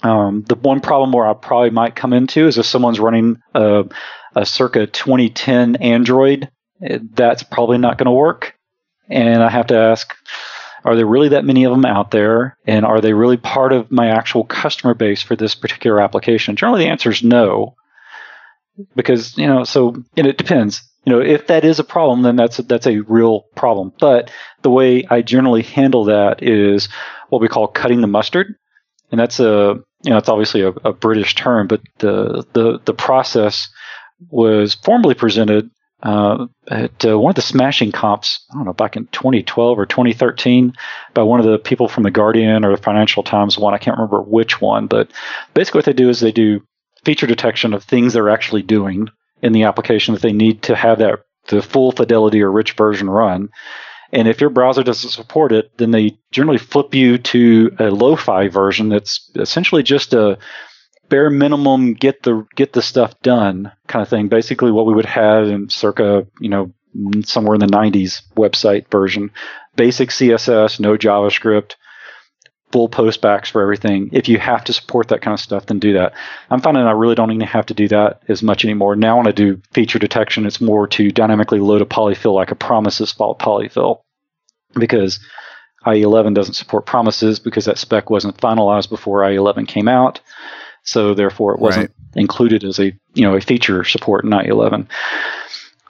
Um, the one problem where I probably might come into is if someone's running a, a circa 2010 Android, eh, that's probably not going to work. And I have to ask, are there really that many of them out there? And are they really part of my actual customer base for this particular application? Generally, the answer is no because you know so and it depends you know if that is a problem then that's a, that's a real problem but the way i generally handle that is what we call cutting the mustard and that's a you know it's obviously a, a british term but the the the process was formally presented uh, at uh, one of the SmashingConfs, I don't know, back in 2012 or 2013, by one of the people from the Guardian or the Financial Times one. I can't remember which one, but basically what they do is they do feature detection of things they're actually doing in the application that they need to have that the full fidelity or rich version run. And if your browser doesn't support it, then they generally flip you to a lo-fi version that's essentially just a bare minimum get the get the stuff done kind of thing. Basically, what we would have in circa you know somewhere in the 90s website version, basic CSS, no JavaScript, full postbacks for everything. If you have to support that kind of stuff, then do that. I'm finding I really don't even have to do that as much anymore. Now, when I do feature detection, it's more to dynamically load a polyfill like a promises fault polyfill because IE11 doesn't support promises because that spec wasn't finalized before IE11 came out. So therefore, it wasn't right. included as a you know a feature support in IE11.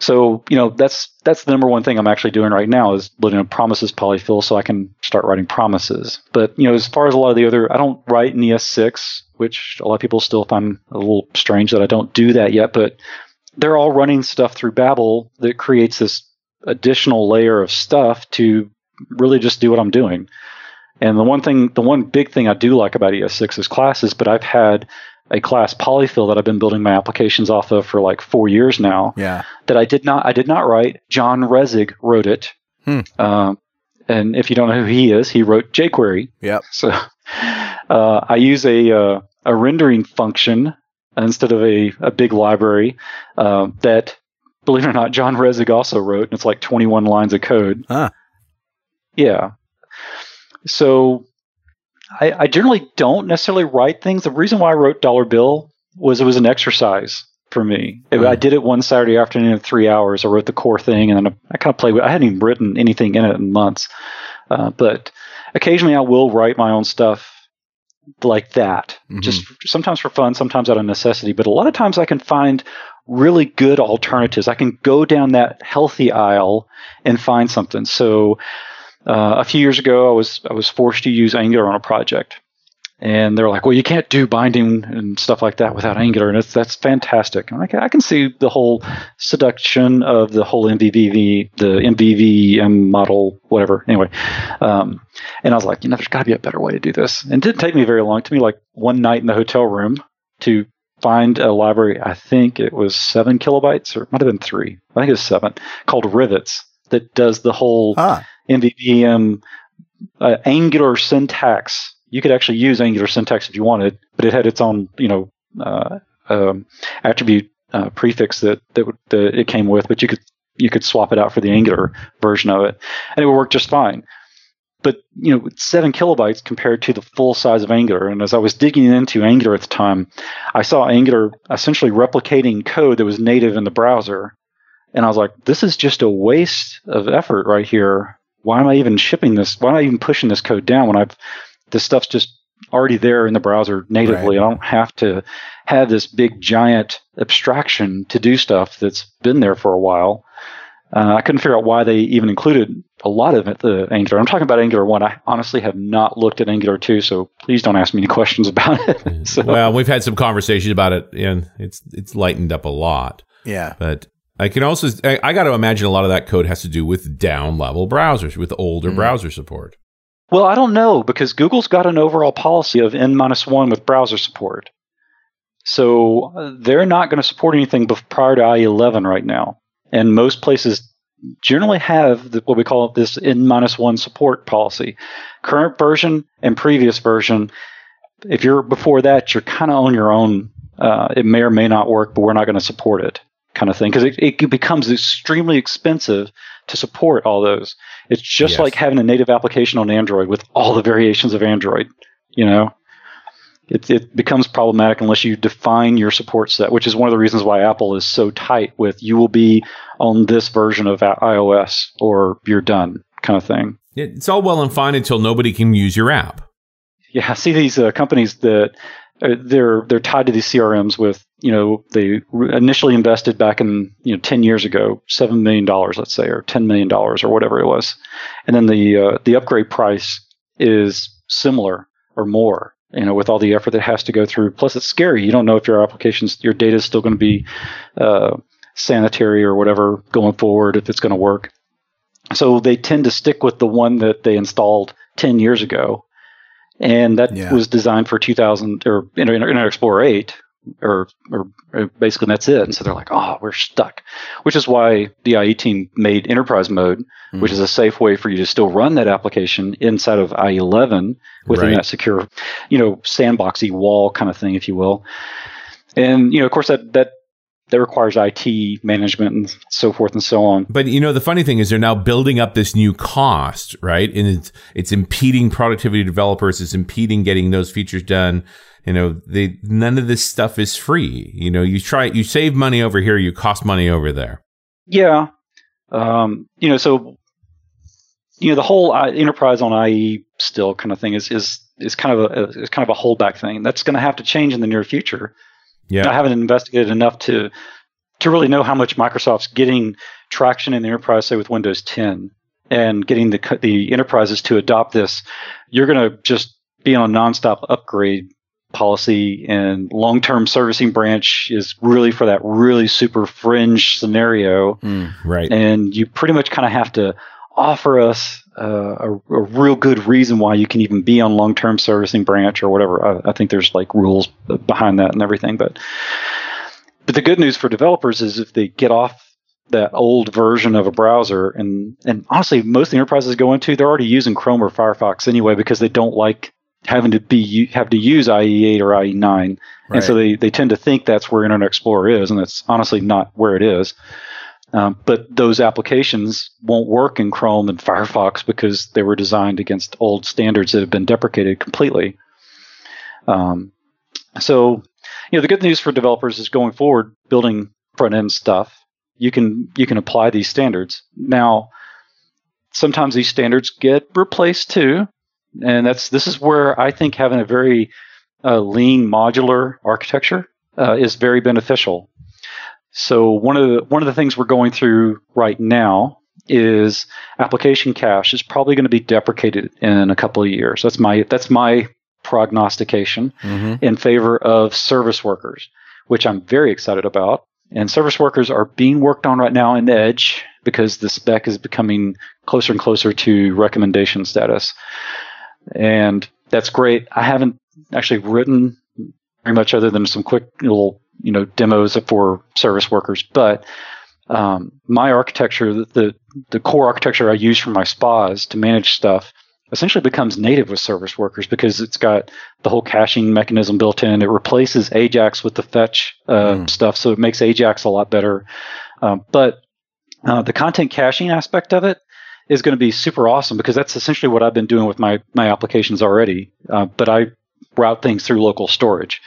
So you know that's that's the number one thing I'm actually doing right now is building a promises polyfill so I can start writing promises. But you know, as far as a lot of the other, I don't write in ES6, which a lot of people still find a little strange that I don't do that yet. But they're all running stuff through Babel that creates this additional layer of stuff to really just do what I'm doing. And the one thing, the one big thing I do like about ES6 is classes, but I've had a class polyfill that I've been building my applications off of for like four years now. Yeah. That I did not I did not write. John Resig wrote it. Hmm. Um, and if you don't know who he is, he wrote jQuery. Yep. So uh, I use a uh, a rendering function instead of a, a big library uh, that, believe it or not, John Resig also wrote. And it's like 21 lines of code. Huh. Yeah. So I, I generally don't necessarily write things. The reason why I wrote Dollar Bill was it was an exercise for me. Mm. I did it one Saturday afternoon in three hours. I wrote the core thing, and then I, I kind of played with. I hadn't even written anything in it in months, uh, but occasionally I will write my own stuff like that, Mhm. just sometimes for fun, sometimes out of necessity. But a lot of times I can find really good alternatives. I can go down that healthy aisle and find something. So uh, a few years ago, I was I was forced to use Angular on a project, and they're like, "Well, you can't do binding and stuff like that without Angular," and it's, that's fantastic. And I can, I can see the whole seduction of the whole MVVV, the MVVM model, whatever. Anyway, um, and I was like, you know, there's got to be a better way to do this. And it didn't take me very long. It took me like one night in the hotel room to find a library. I think it was seven kilobytes, or it might have been three. I think it was seven, called Rivets, that does the whole Ah. MVVM uh, Angular syntax. You could actually use Angular syntax if you wanted, but it had its own, you know, uh, um, attribute uh, prefix that that, that it came with. But you could you could swap it out for the Angular version of it, and it would work just fine. But you know, seven kilobytes compared to the full size of Angular. And as I was digging into Angular at the time, I saw Angular essentially replicating code that was native in the browser. And I was like, this is just a waste of effort right here. Why am I even shipping this? Why am I even pushing this code down when I've this stuff's just already there in the browser natively? I don't have to have this big giant abstraction to do stuff that's been there for a while. Uh, I couldn't figure out why they even included a lot of it, the Angular. I'm talking about Angular 1. I honestly have not looked at Angular 2, so please don't ask me any questions about it. so, Well, we've had some conversations about it, and it's it's lightened up a lot. Yeah. But I can also I, I got to imagine a lot of that code has to do with down level browsers with older Mm. browser support. Well, I don't know because Google's got an overall policy of n minus one with browser support. So uh, they're not going to support anything prior to IE11 right now, and most places generally have the, what we call this n minus one support policy. Current version and previous version. If you're before that, you're kind of on your own. Uh, it may or may not work, but we're not going to support it, kind of thing, because it, it becomes extremely expensive to support all those. It's just Yes. like having a native application on Android with all the variations of Android. You know, it it becomes problematic unless you define your support set, which is one of the reasons why Apple is so tight with you will be on this version of iOS or you're done, kind of thing. It's all well and fine until nobody can use your app. Yeah, I see these uh, companies that uh, they're they're tied to these CRMs with you know they initially invested back in you know ten years ago seven million dollars let's say or ten million dollars or whatever it was, and then the uh, the upgrade price is similar or more. You know, with all the effort that has to go through. Plus, it's scary. You don't know if your applications, your data is still going to be uh, sanitary or whatever going forward. If it's going to work. So they tend to stick with the one that they installed ten years ago and that Yeah. was designed for 2000 or Inter- Internet Explorer 8 or, or or basically that's it and so they're like oh we're stuck which is why the IE team made enterprise mode which hmm. is a safe way for you to still run that application inside of IE11 within Right. that secure you know sandboxy wall kind of thing if you will and you know of course that that that requires IT management and so forth and so on But you know, the funny thing is they're now building up this new cost, right? And it's it's impeding productivity developers, it's impeding getting those features done. You know, they none of this stuff is free. You know, you try you save money over here, you cost money over there. Yeah. Um, you know, so you know the whole uh, enterprise on IE still kind of thing is is is kind of a is kind of a holdback thing. That's going to have to change in the near future. Yeah. I haven't investigated enough to to really know how much Microsoft's getting traction in the enterprise, say with Windows 10, and getting the the enterprises to adopt this, you're going to just be on a nonstop upgrade policy and long-term servicing branch is really for that really super fringe scenario. Mm, right. And you pretty much kind of have to offer us uh, a, a, real good reason why you can even be on long-term servicing branch or whatever. I, I, think there's like rules behind that and everything but but the good news for developers is if they get off that old version of a browser and and honestly most enterprises go into they're already using chrome or firefox anyway because they don't like having to be have to use IE8 or IE9, right. and so they they tend to think that's where Internet Explorer is, and that's honestly not where it is. Um, but those applications won't work in Chrome and Firefox because they were designed against old standards that have been deprecated completely. Um, so, you know, the good news for developers is going forward, building front end stuff, you can you can apply these standards. Now, sometimes these standards get replaced too and that's this is where I think having a very uh, lean modular architecture uh, is very beneficial. So one of the one of the things we're going through right now is application cache is probably going to be deprecated in a couple of years. That's my that's my prognostication mm-hmm. in favor of service workers, which I'm very excited about. And service workers are being worked on right now in Edge because the spec is becoming closer and closer to recommendation status and that's great. I haven't actually written very much other than some quick little you know demos for service workers, but um, my architecture, the the core architecture I use for my spas to manage stuff, essentially becomes native with service workers because it's got the whole caching mechanism built in. It replaces Ajax with the fetch uh, mm. stuff, so it makes Ajax a lot better. Um, but uh, the content caching aspect of it is going to be super awesome because that's essentially what I've been doing with my my applications already. Uh, but I route things through local storage,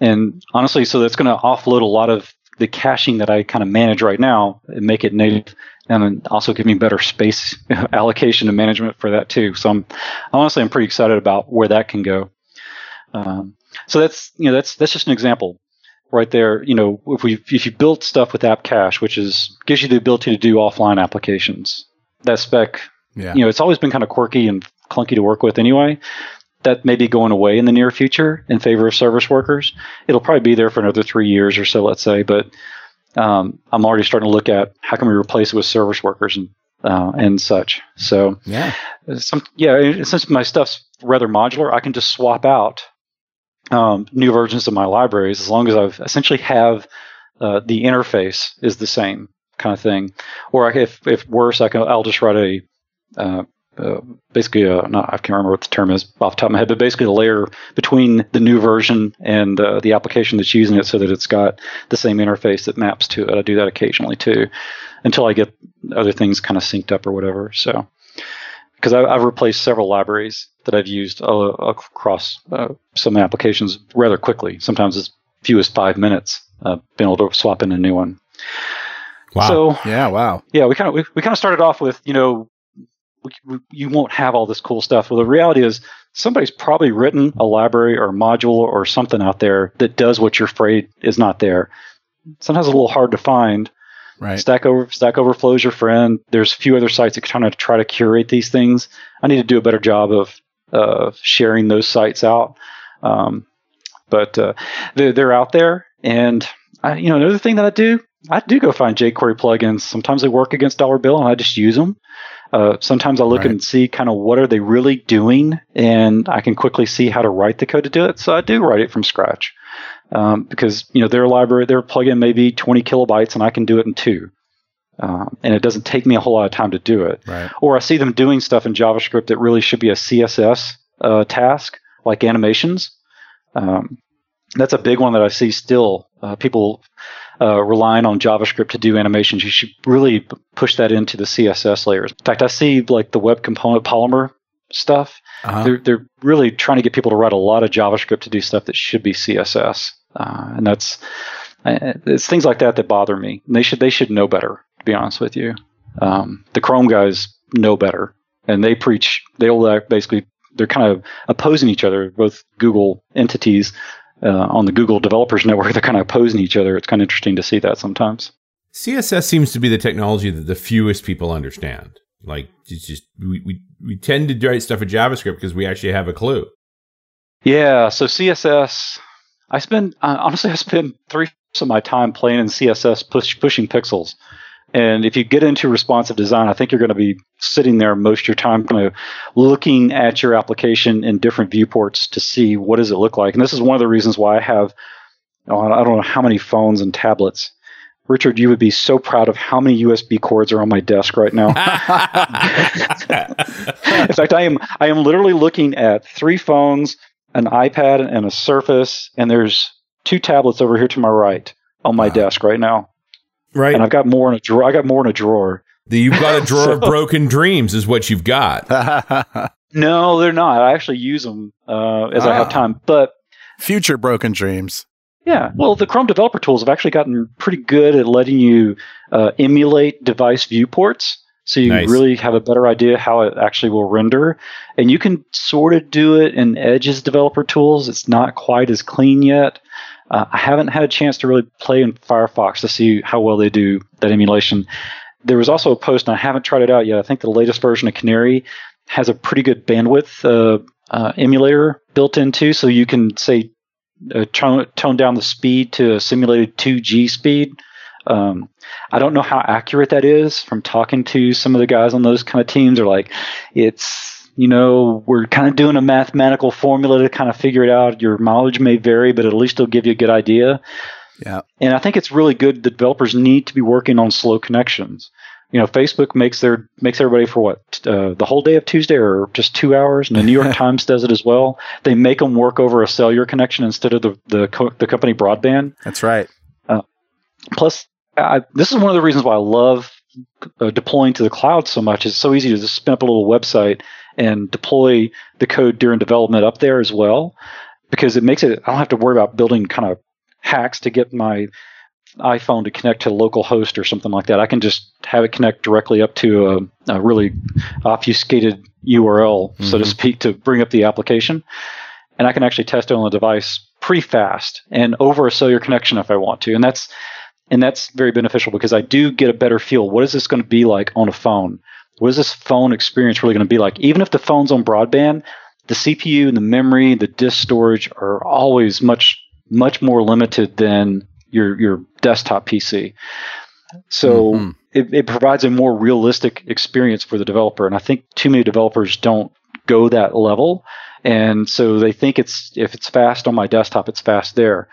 and honestly, so that's going to offload a lot of the caching that I kind of manage right now and make it native, and also give me better space allocation and management for that too. So I'm honestly I'm pretty excited about where that can go. Um, so that's you know that's that's just an example right there. You know, if we if you build stuff with App Cache, which is gives you the ability to do offline applications, that spec, yeah. you know, it's always been kind of quirky and clunky to work with anyway. That may be going away in the near future in favor of service workers. It'll probably be there for another three years or so, let's say. But um, I'm already starting to look at how can we replace it with service workers and uh, and such. So yeah, some yeah. Since my stuff's rather modular, I can just swap out um, new versions of my libraries as long as I've essentially have uh, the interface is the same kind of thing. Or if if worse, I can I'll just write a uh, uh, basically a, not, I can't remember what the term is off the top of my head, but basically a layer between the new version and uh, the application that's using it, so that it's got the same interface that maps to it. I do that occasionally too, until I get other things kind of synced up or whatever. So because I've replaced several libraries that I've used across uh, some applications rather quickly. Sometimes as few as five minutes, uh, being able to swap in a new one. Wow. So yeah, wow. Yeah, we kind of we, we kind of started off with you know we, we, you won't have all this cool stuff. Well, the reality is somebody's probably written a library or a module or something out there that does what you're afraid is not there. Sometimes a little hard to find. Right. Stack over Stack Overflow is your friend. There's a few other sites that kind of try to curate these things. I need to do a better job of uh, sharing those sites out. Um, but uh, they're, they're out there, and I, you know another thing that I do I do go find jQuery plugins. Sometimes they work against Dollar Bill, and I just use them. Uh, sometimes I look right. and see kind of what are they really doing, and I can quickly see how to write the code to do it. So I do write it from scratch um, because you know their library, their plugin may be 20 kilobytes, and I can do it in two. Um, and it doesn't take me a whole lot of time to do it. Right. Or I see them doing stuff in JavaScript that really should be a CSS uh, task, like animations. Um, that's a big one that I see still. Uh, people uh, relying on JavaScript to do animations, you should really push that into the CSS layers. In fact, I see like the web component Polymer stuff. Uh-huh. They're they're really trying to get people to write a lot of JavaScript to do stuff that should be CSS, uh, and that's uh, it's things like that that bother me. And they should they should know better. To be honest with you, um, the Chrome guys know better, and they preach. They'll basically they're kind of opposing each other, both Google entities uh, on the Google Developers Network, they're kind of opposing each other. It's kind of interesting to see that sometimes. CSS seems to be the technology that the fewest people understand. Like, it's just we we, we tend to write stuff in JavaScript because we actually have a clue. Yeah. So CSS, I spend uh, honestly, I spend three of my time playing in CSS, push, pushing pixels. And if you get into responsive design, I think you're going to be sitting there most of your time, kind of looking at your application in different viewports to see what does it look like. And this is one of the reasons why I have, oh, I don't know how many phones and tablets. Richard, you would be so proud of how many USB cords are on my desk right now. in fact, I am I am literally looking at three phones, an iPad, and a Surface, and there's two tablets over here to my right on my wow. desk right now. Right. And I've got more in a drawer. I got more in a drawer. You've got a drawer so, of broken dreams, is what you've got. no, they're not. I actually use them uh, as ah. I have ah. time. But future broken dreams. Yeah. Well, the Chrome developer tools have actually gotten pretty good at letting you uh, emulate device viewports. So you nice. really have a better idea how it actually will render. And you can sort of do it in Edge's developer tools. It's not quite as clean yet. Uh, I haven't had a chance to really play in Firefox to see how well they do that emulation. There was also a post, and I haven't tried it out yet. I think the latest version of Canary has a pretty good bandwidth uh, uh, emulator built into, so you can say uh, tone, tone down the speed to a simulated 2G speed. Um, I don't know how accurate that is. From talking to some of the guys on those kind of teams, they're like, it's you know, we're kind of doing a mathematical formula to kind of figure it out. Your mileage may vary, but at least it'll give you a good idea. Yeah. And I think it's really good. The developers need to be working on slow connections. You know, Facebook makes their makes everybody for what uh, the whole day of Tuesday or just two hours, and the New York Times does it as well. They make them work over a cellular connection instead of the the, co- the company broadband. That's right. Uh, plus, I, this is one of the reasons why I love uh, deploying to the cloud so much. It's so easy to just spin up a little website and deploy the code during development up there as well because it makes it I don't have to worry about building kind of hacks to get my iPhone to connect to local host or something like that. I can just have it connect directly up to a, a really obfuscated URL, mm-hmm. so to mm-hmm. speak, to bring up the application. And I can actually test it on the device pretty fast and over a cellular connection if I want to. And that's and that's very beneficial because I do get a better feel. What is this going to be like on a phone? What is this phone experience really going to be like? Even if the phone's on broadband, the CPU and the memory, the disk storage are always much much more limited than your your desktop PC. So mm-hmm. it, it provides a more realistic experience for the developer, and I think too many developers don't go that level, and so they think it's if it's fast on my desktop, it's fast there.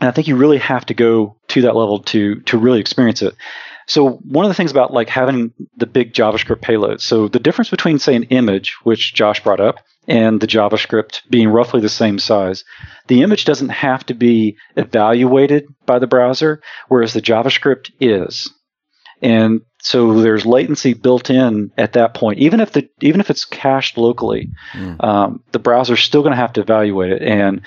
And I think you really have to go to that level to to really experience it. So one of the things about like having the big JavaScript payload. So the difference between say an image, which Josh brought up, and the JavaScript being roughly the same size, the image doesn't have to be evaluated by the browser, whereas the JavaScript is. And so there's latency built in at that point, even if the even if it's cached locally, mm. um, the browser's still going to have to evaluate it. And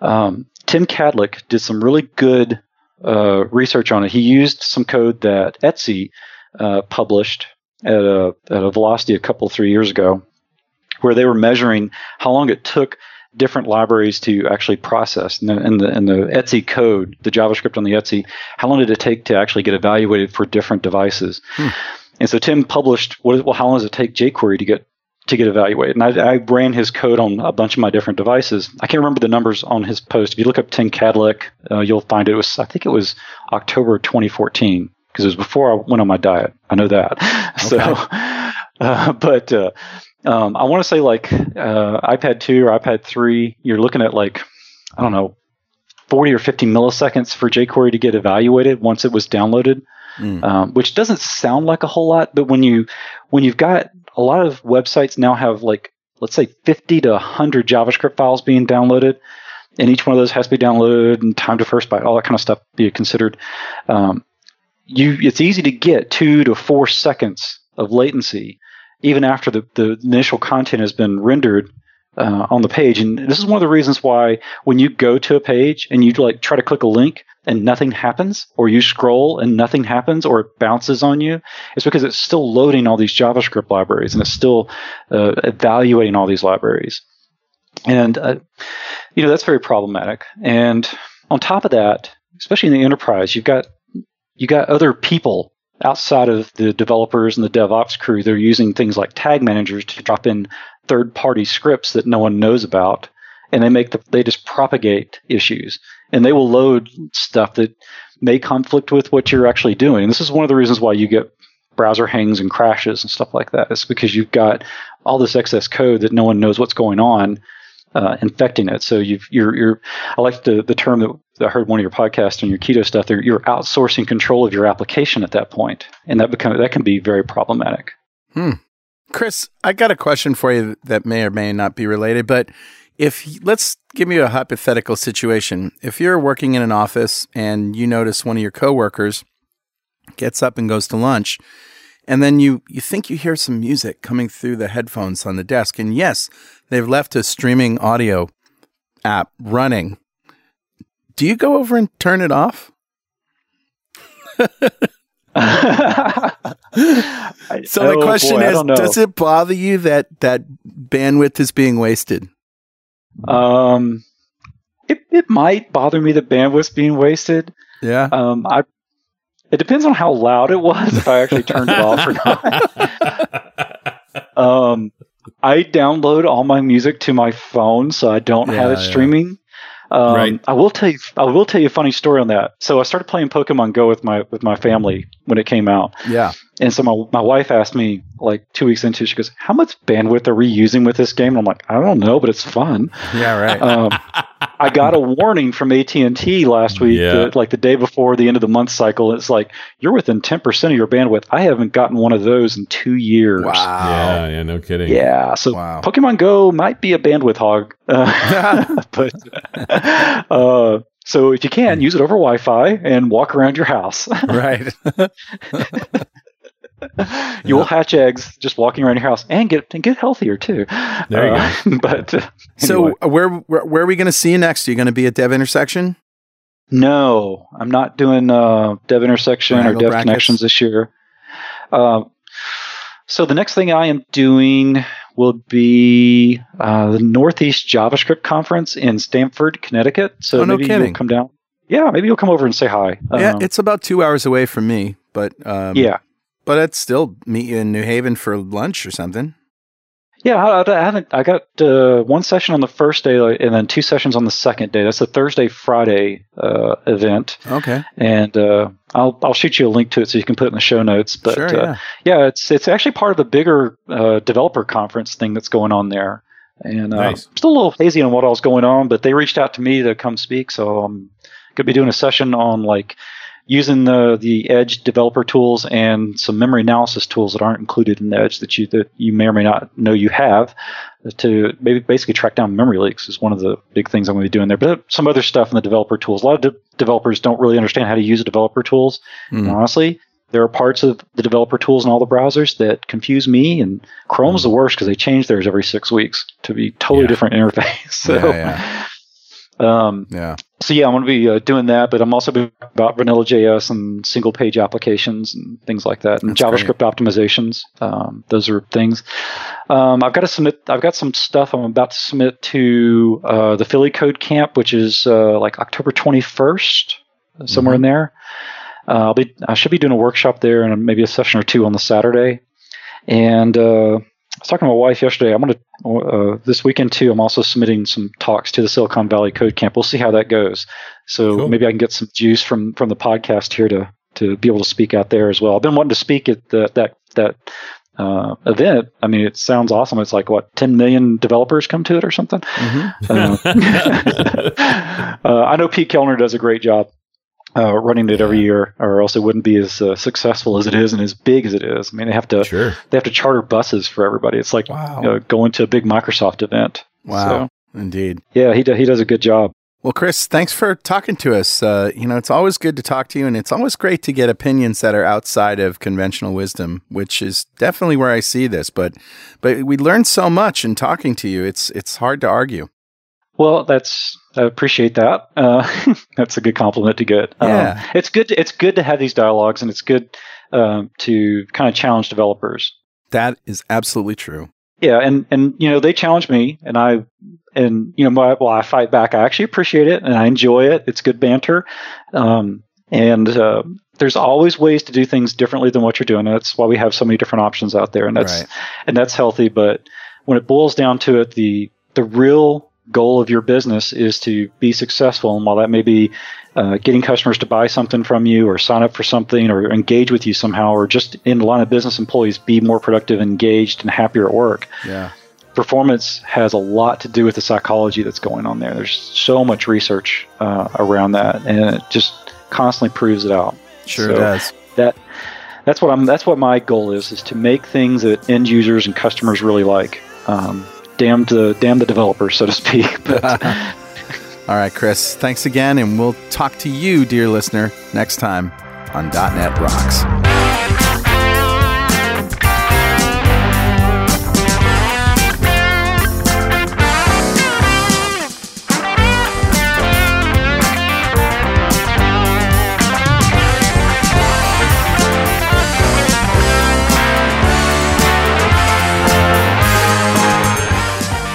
um, Tim Kadlec did some really good uh, research on it. He used some code that Etsy uh, published at a, at a velocity a couple three years ago, where they were measuring how long it took different libraries to actually process. And the, and the, and the Etsy code, the JavaScript on the Etsy, how long did it take to actually get evaluated for different devices? Hmm. And so Tim published, what, well, how long does it take jQuery to get to get evaluated. And I, I, ran his code on a bunch of my different devices. I can't remember the numbers on his post. If you look up Tim Kadlec, uh, you'll find it. it. was I think it was October 2014 because it was before I went on my diet. I know that. Okay. So, uh, but uh, um, I want to say like uh, iPad 2 or iPad 3, you're looking at like I don't know 40 or 50 milliseconds for jQuery to get evaluated once it was downloaded. Mm. Um, which doesn't sound like a whole lot, but when you when you've got a lot of websites now have like let's say 50 to 100 JavaScript files being downloaded, and each one of those has to be downloaded and time to first byte, all that kind of stuff be considered. Um, you, it's easy to get two to four seconds of latency, even after the, the initial content has been rendered uh, on the page. And this is one of the reasons why when you go to a page and you like try to click a link and nothing happens, or you scroll and nothing happens, or it bounces on you, it's because it's still loading all these JavaScript libraries and it's still uh, evaluating all these libraries. And uh, you know that's very problematic. And on top of that, especially in the enterprise, you've got you got other people outside of the developers and the DevOps crew. They're using things like tag managers to drop in third party scripts that no one knows about. And they make the, they just propagate issues and they will load stuff that may conflict with what you're actually doing. And this is one of the reasons why you get browser hangs and crashes and stuff like that. It's because you've got all this excess code that no one knows what's going on uh, infecting it. So you've, you're, you're, I like the, the term that I heard one of your podcasts and your keto stuff. There, you're outsourcing control of your application at that point, and that become that can be very problematic. Hmm. Chris, I got a question for you that may or may not be related, but if let's give me a hypothetical situation. If you're working in an office and you notice one of your coworkers gets up and goes to lunch, and then you you think you hear some music coming through the headphones on the desk, and yes, they've left a streaming audio app running. Do you go over and turn it off? so the oh, question boy, is does it bother you that that bandwidth is being wasted um it, it might bother me that bandwidth's being wasted yeah um i it depends on how loud it was if i actually turned it off or not um i download all my music to my phone so i don't yeah, have it streaming um, right. I will tell you. I will tell you a funny story on that. So I started playing Pokemon Go with my with my family when it came out. Yeah. And so my my wife asked me like two weeks into, she goes, "How much bandwidth are we using with this game?" And I'm like, "I don't know, but it's fun." Yeah, right. Um, I got a warning from AT and T last week, yeah. that, like the day before the end of the month cycle. It's like you're within ten percent of your bandwidth. I haven't gotten one of those in two years. Wow. Yeah, yeah, no kidding. Yeah, so wow. Pokemon Go might be a bandwidth hog, uh, but uh, so if you can, use it over Wi-Fi and walk around your house. right. you will hatch eggs just walking around your house and get and get healthier too. There you uh, go. But uh, so uh, where, where, where are we going to see you next? Are you going to be at Dev Intersection? No, I'm not doing uh, Dev Intersection or Dev brackets. Connections this year. Uh, so the next thing I am doing will be uh, the Northeast JavaScript Conference in Stamford, Connecticut. So oh, no maybe kidding. you'll come down. Yeah, maybe you'll come over and say hi. Yeah, um, it's about two hours away from me, but um, yeah, but I'd still meet you in New Haven for lunch or something. Yeah, I, I haven't. I got uh, one session on the first day, and then two sessions on the second day. That's a Thursday Friday uh, event. Okay. And uh, I'll I'll shoot you a link to it so you can put it in the show notes. But sure, uh, yeah. yeah. it's it's actually part of the bigger uh, developer conference thing that's going on there. And uh, nice. I'm still a little hazy on what all's going on, but they reached out to me to come speak, so I'm going to be doing a session on like using the the Edge developer tools and some memory analysis tools that aren't included in Edge that you that you may or may not know you have to maybe basically track down memory leaks is one of the big things I'm going to be doing there. But some other stuff in the developer tools. A lot of de- developers don't really understand how to use the developer tools. Mm. honestly, there are parts of the developer tools in all the browsers that confuse me, and Chrome's mm. the worst because they change theirs every six weeks to be totally yeah. different interface. so, yeah, yeah. Um, yeah. So yeah, I'm going to be uh, doing that, but I'm also be about vanilla JS and single page applications and things like that, and That's JavaScript great. optimizations. Um, those are things. Um, I've got to submit. I've got some stuff I'm about to submit to uh, the Philly Code Camp, which is uh, like October 21st, somewhere mm-hmm. in there. Uh, I'll be. I should be doing a workshop there and maybe a session or two on the Saturday, and uh, I was talking to my wife yesterday. I'm going to uh, this weekend too. I'm also submitting some talks to the Silicon Valley Code Camp. We'll see how that goes. So cool. maybe I can get some juice from from the podcast here to to be able to speak out there as well. I've been wanting to speak at the, that that uh, event. I mean, it sounds awesome. It's like what 10 million developers come to it or something. Mm-hmm. Uh, uh, I know Pete Kellner does a great job uh, running it every year, or else it wouldn't be as uh, successful as it is and as big as it is. I mean, they have to sure. they have to charter buses for everybody. It's like wow. you know, going to a big Microsoft event. Wow, so, indeed. Yeah, he do, he does a good job. Well, Chris, thanks for talking to us. Uh, you know, it's always good to talk to you, and it's always great to get opinions that are outside of conventional wisdom, which is definitely where I see this. But, but we learn so much in talking to you. It's it's hard to argue. Well, that's I appreciate that. Uh, that's a good compliment to get. Um, yeah. Um, it's good. To, it's good to have these dialogues, and it's good um, to kind of challenge developers. That is absolutely true. Yeah, and and you know they challenge me, and I and you know my, well I fight back. I actually appreciate it, and I enjoy it. It's good banter. Um, And uh, there's always ways to do things differently than what you're doing. And that's why we have so many different options out there, and that's right. and that's healthy. But when it boils down to it, the the real goal of your business is to be successful. And while that may be uh, getting customers to buy something from you or sign up for something or engage with you somehow, or just in the line of business employees be more productive, engaged, and happier at work. Yeah. Performance has a lot to do with the psychology that's going on there. There's so much research uh, around that, and it just constantly proves it out. Sure so does. That that's what I'm. That's what my goal is: is to make things that end users and customers really like. Um, damn the damn the developers, so to speak. But, All right, Chris. Thanks again, and we'll talk to you, dear listener, next time on .NET Rocks.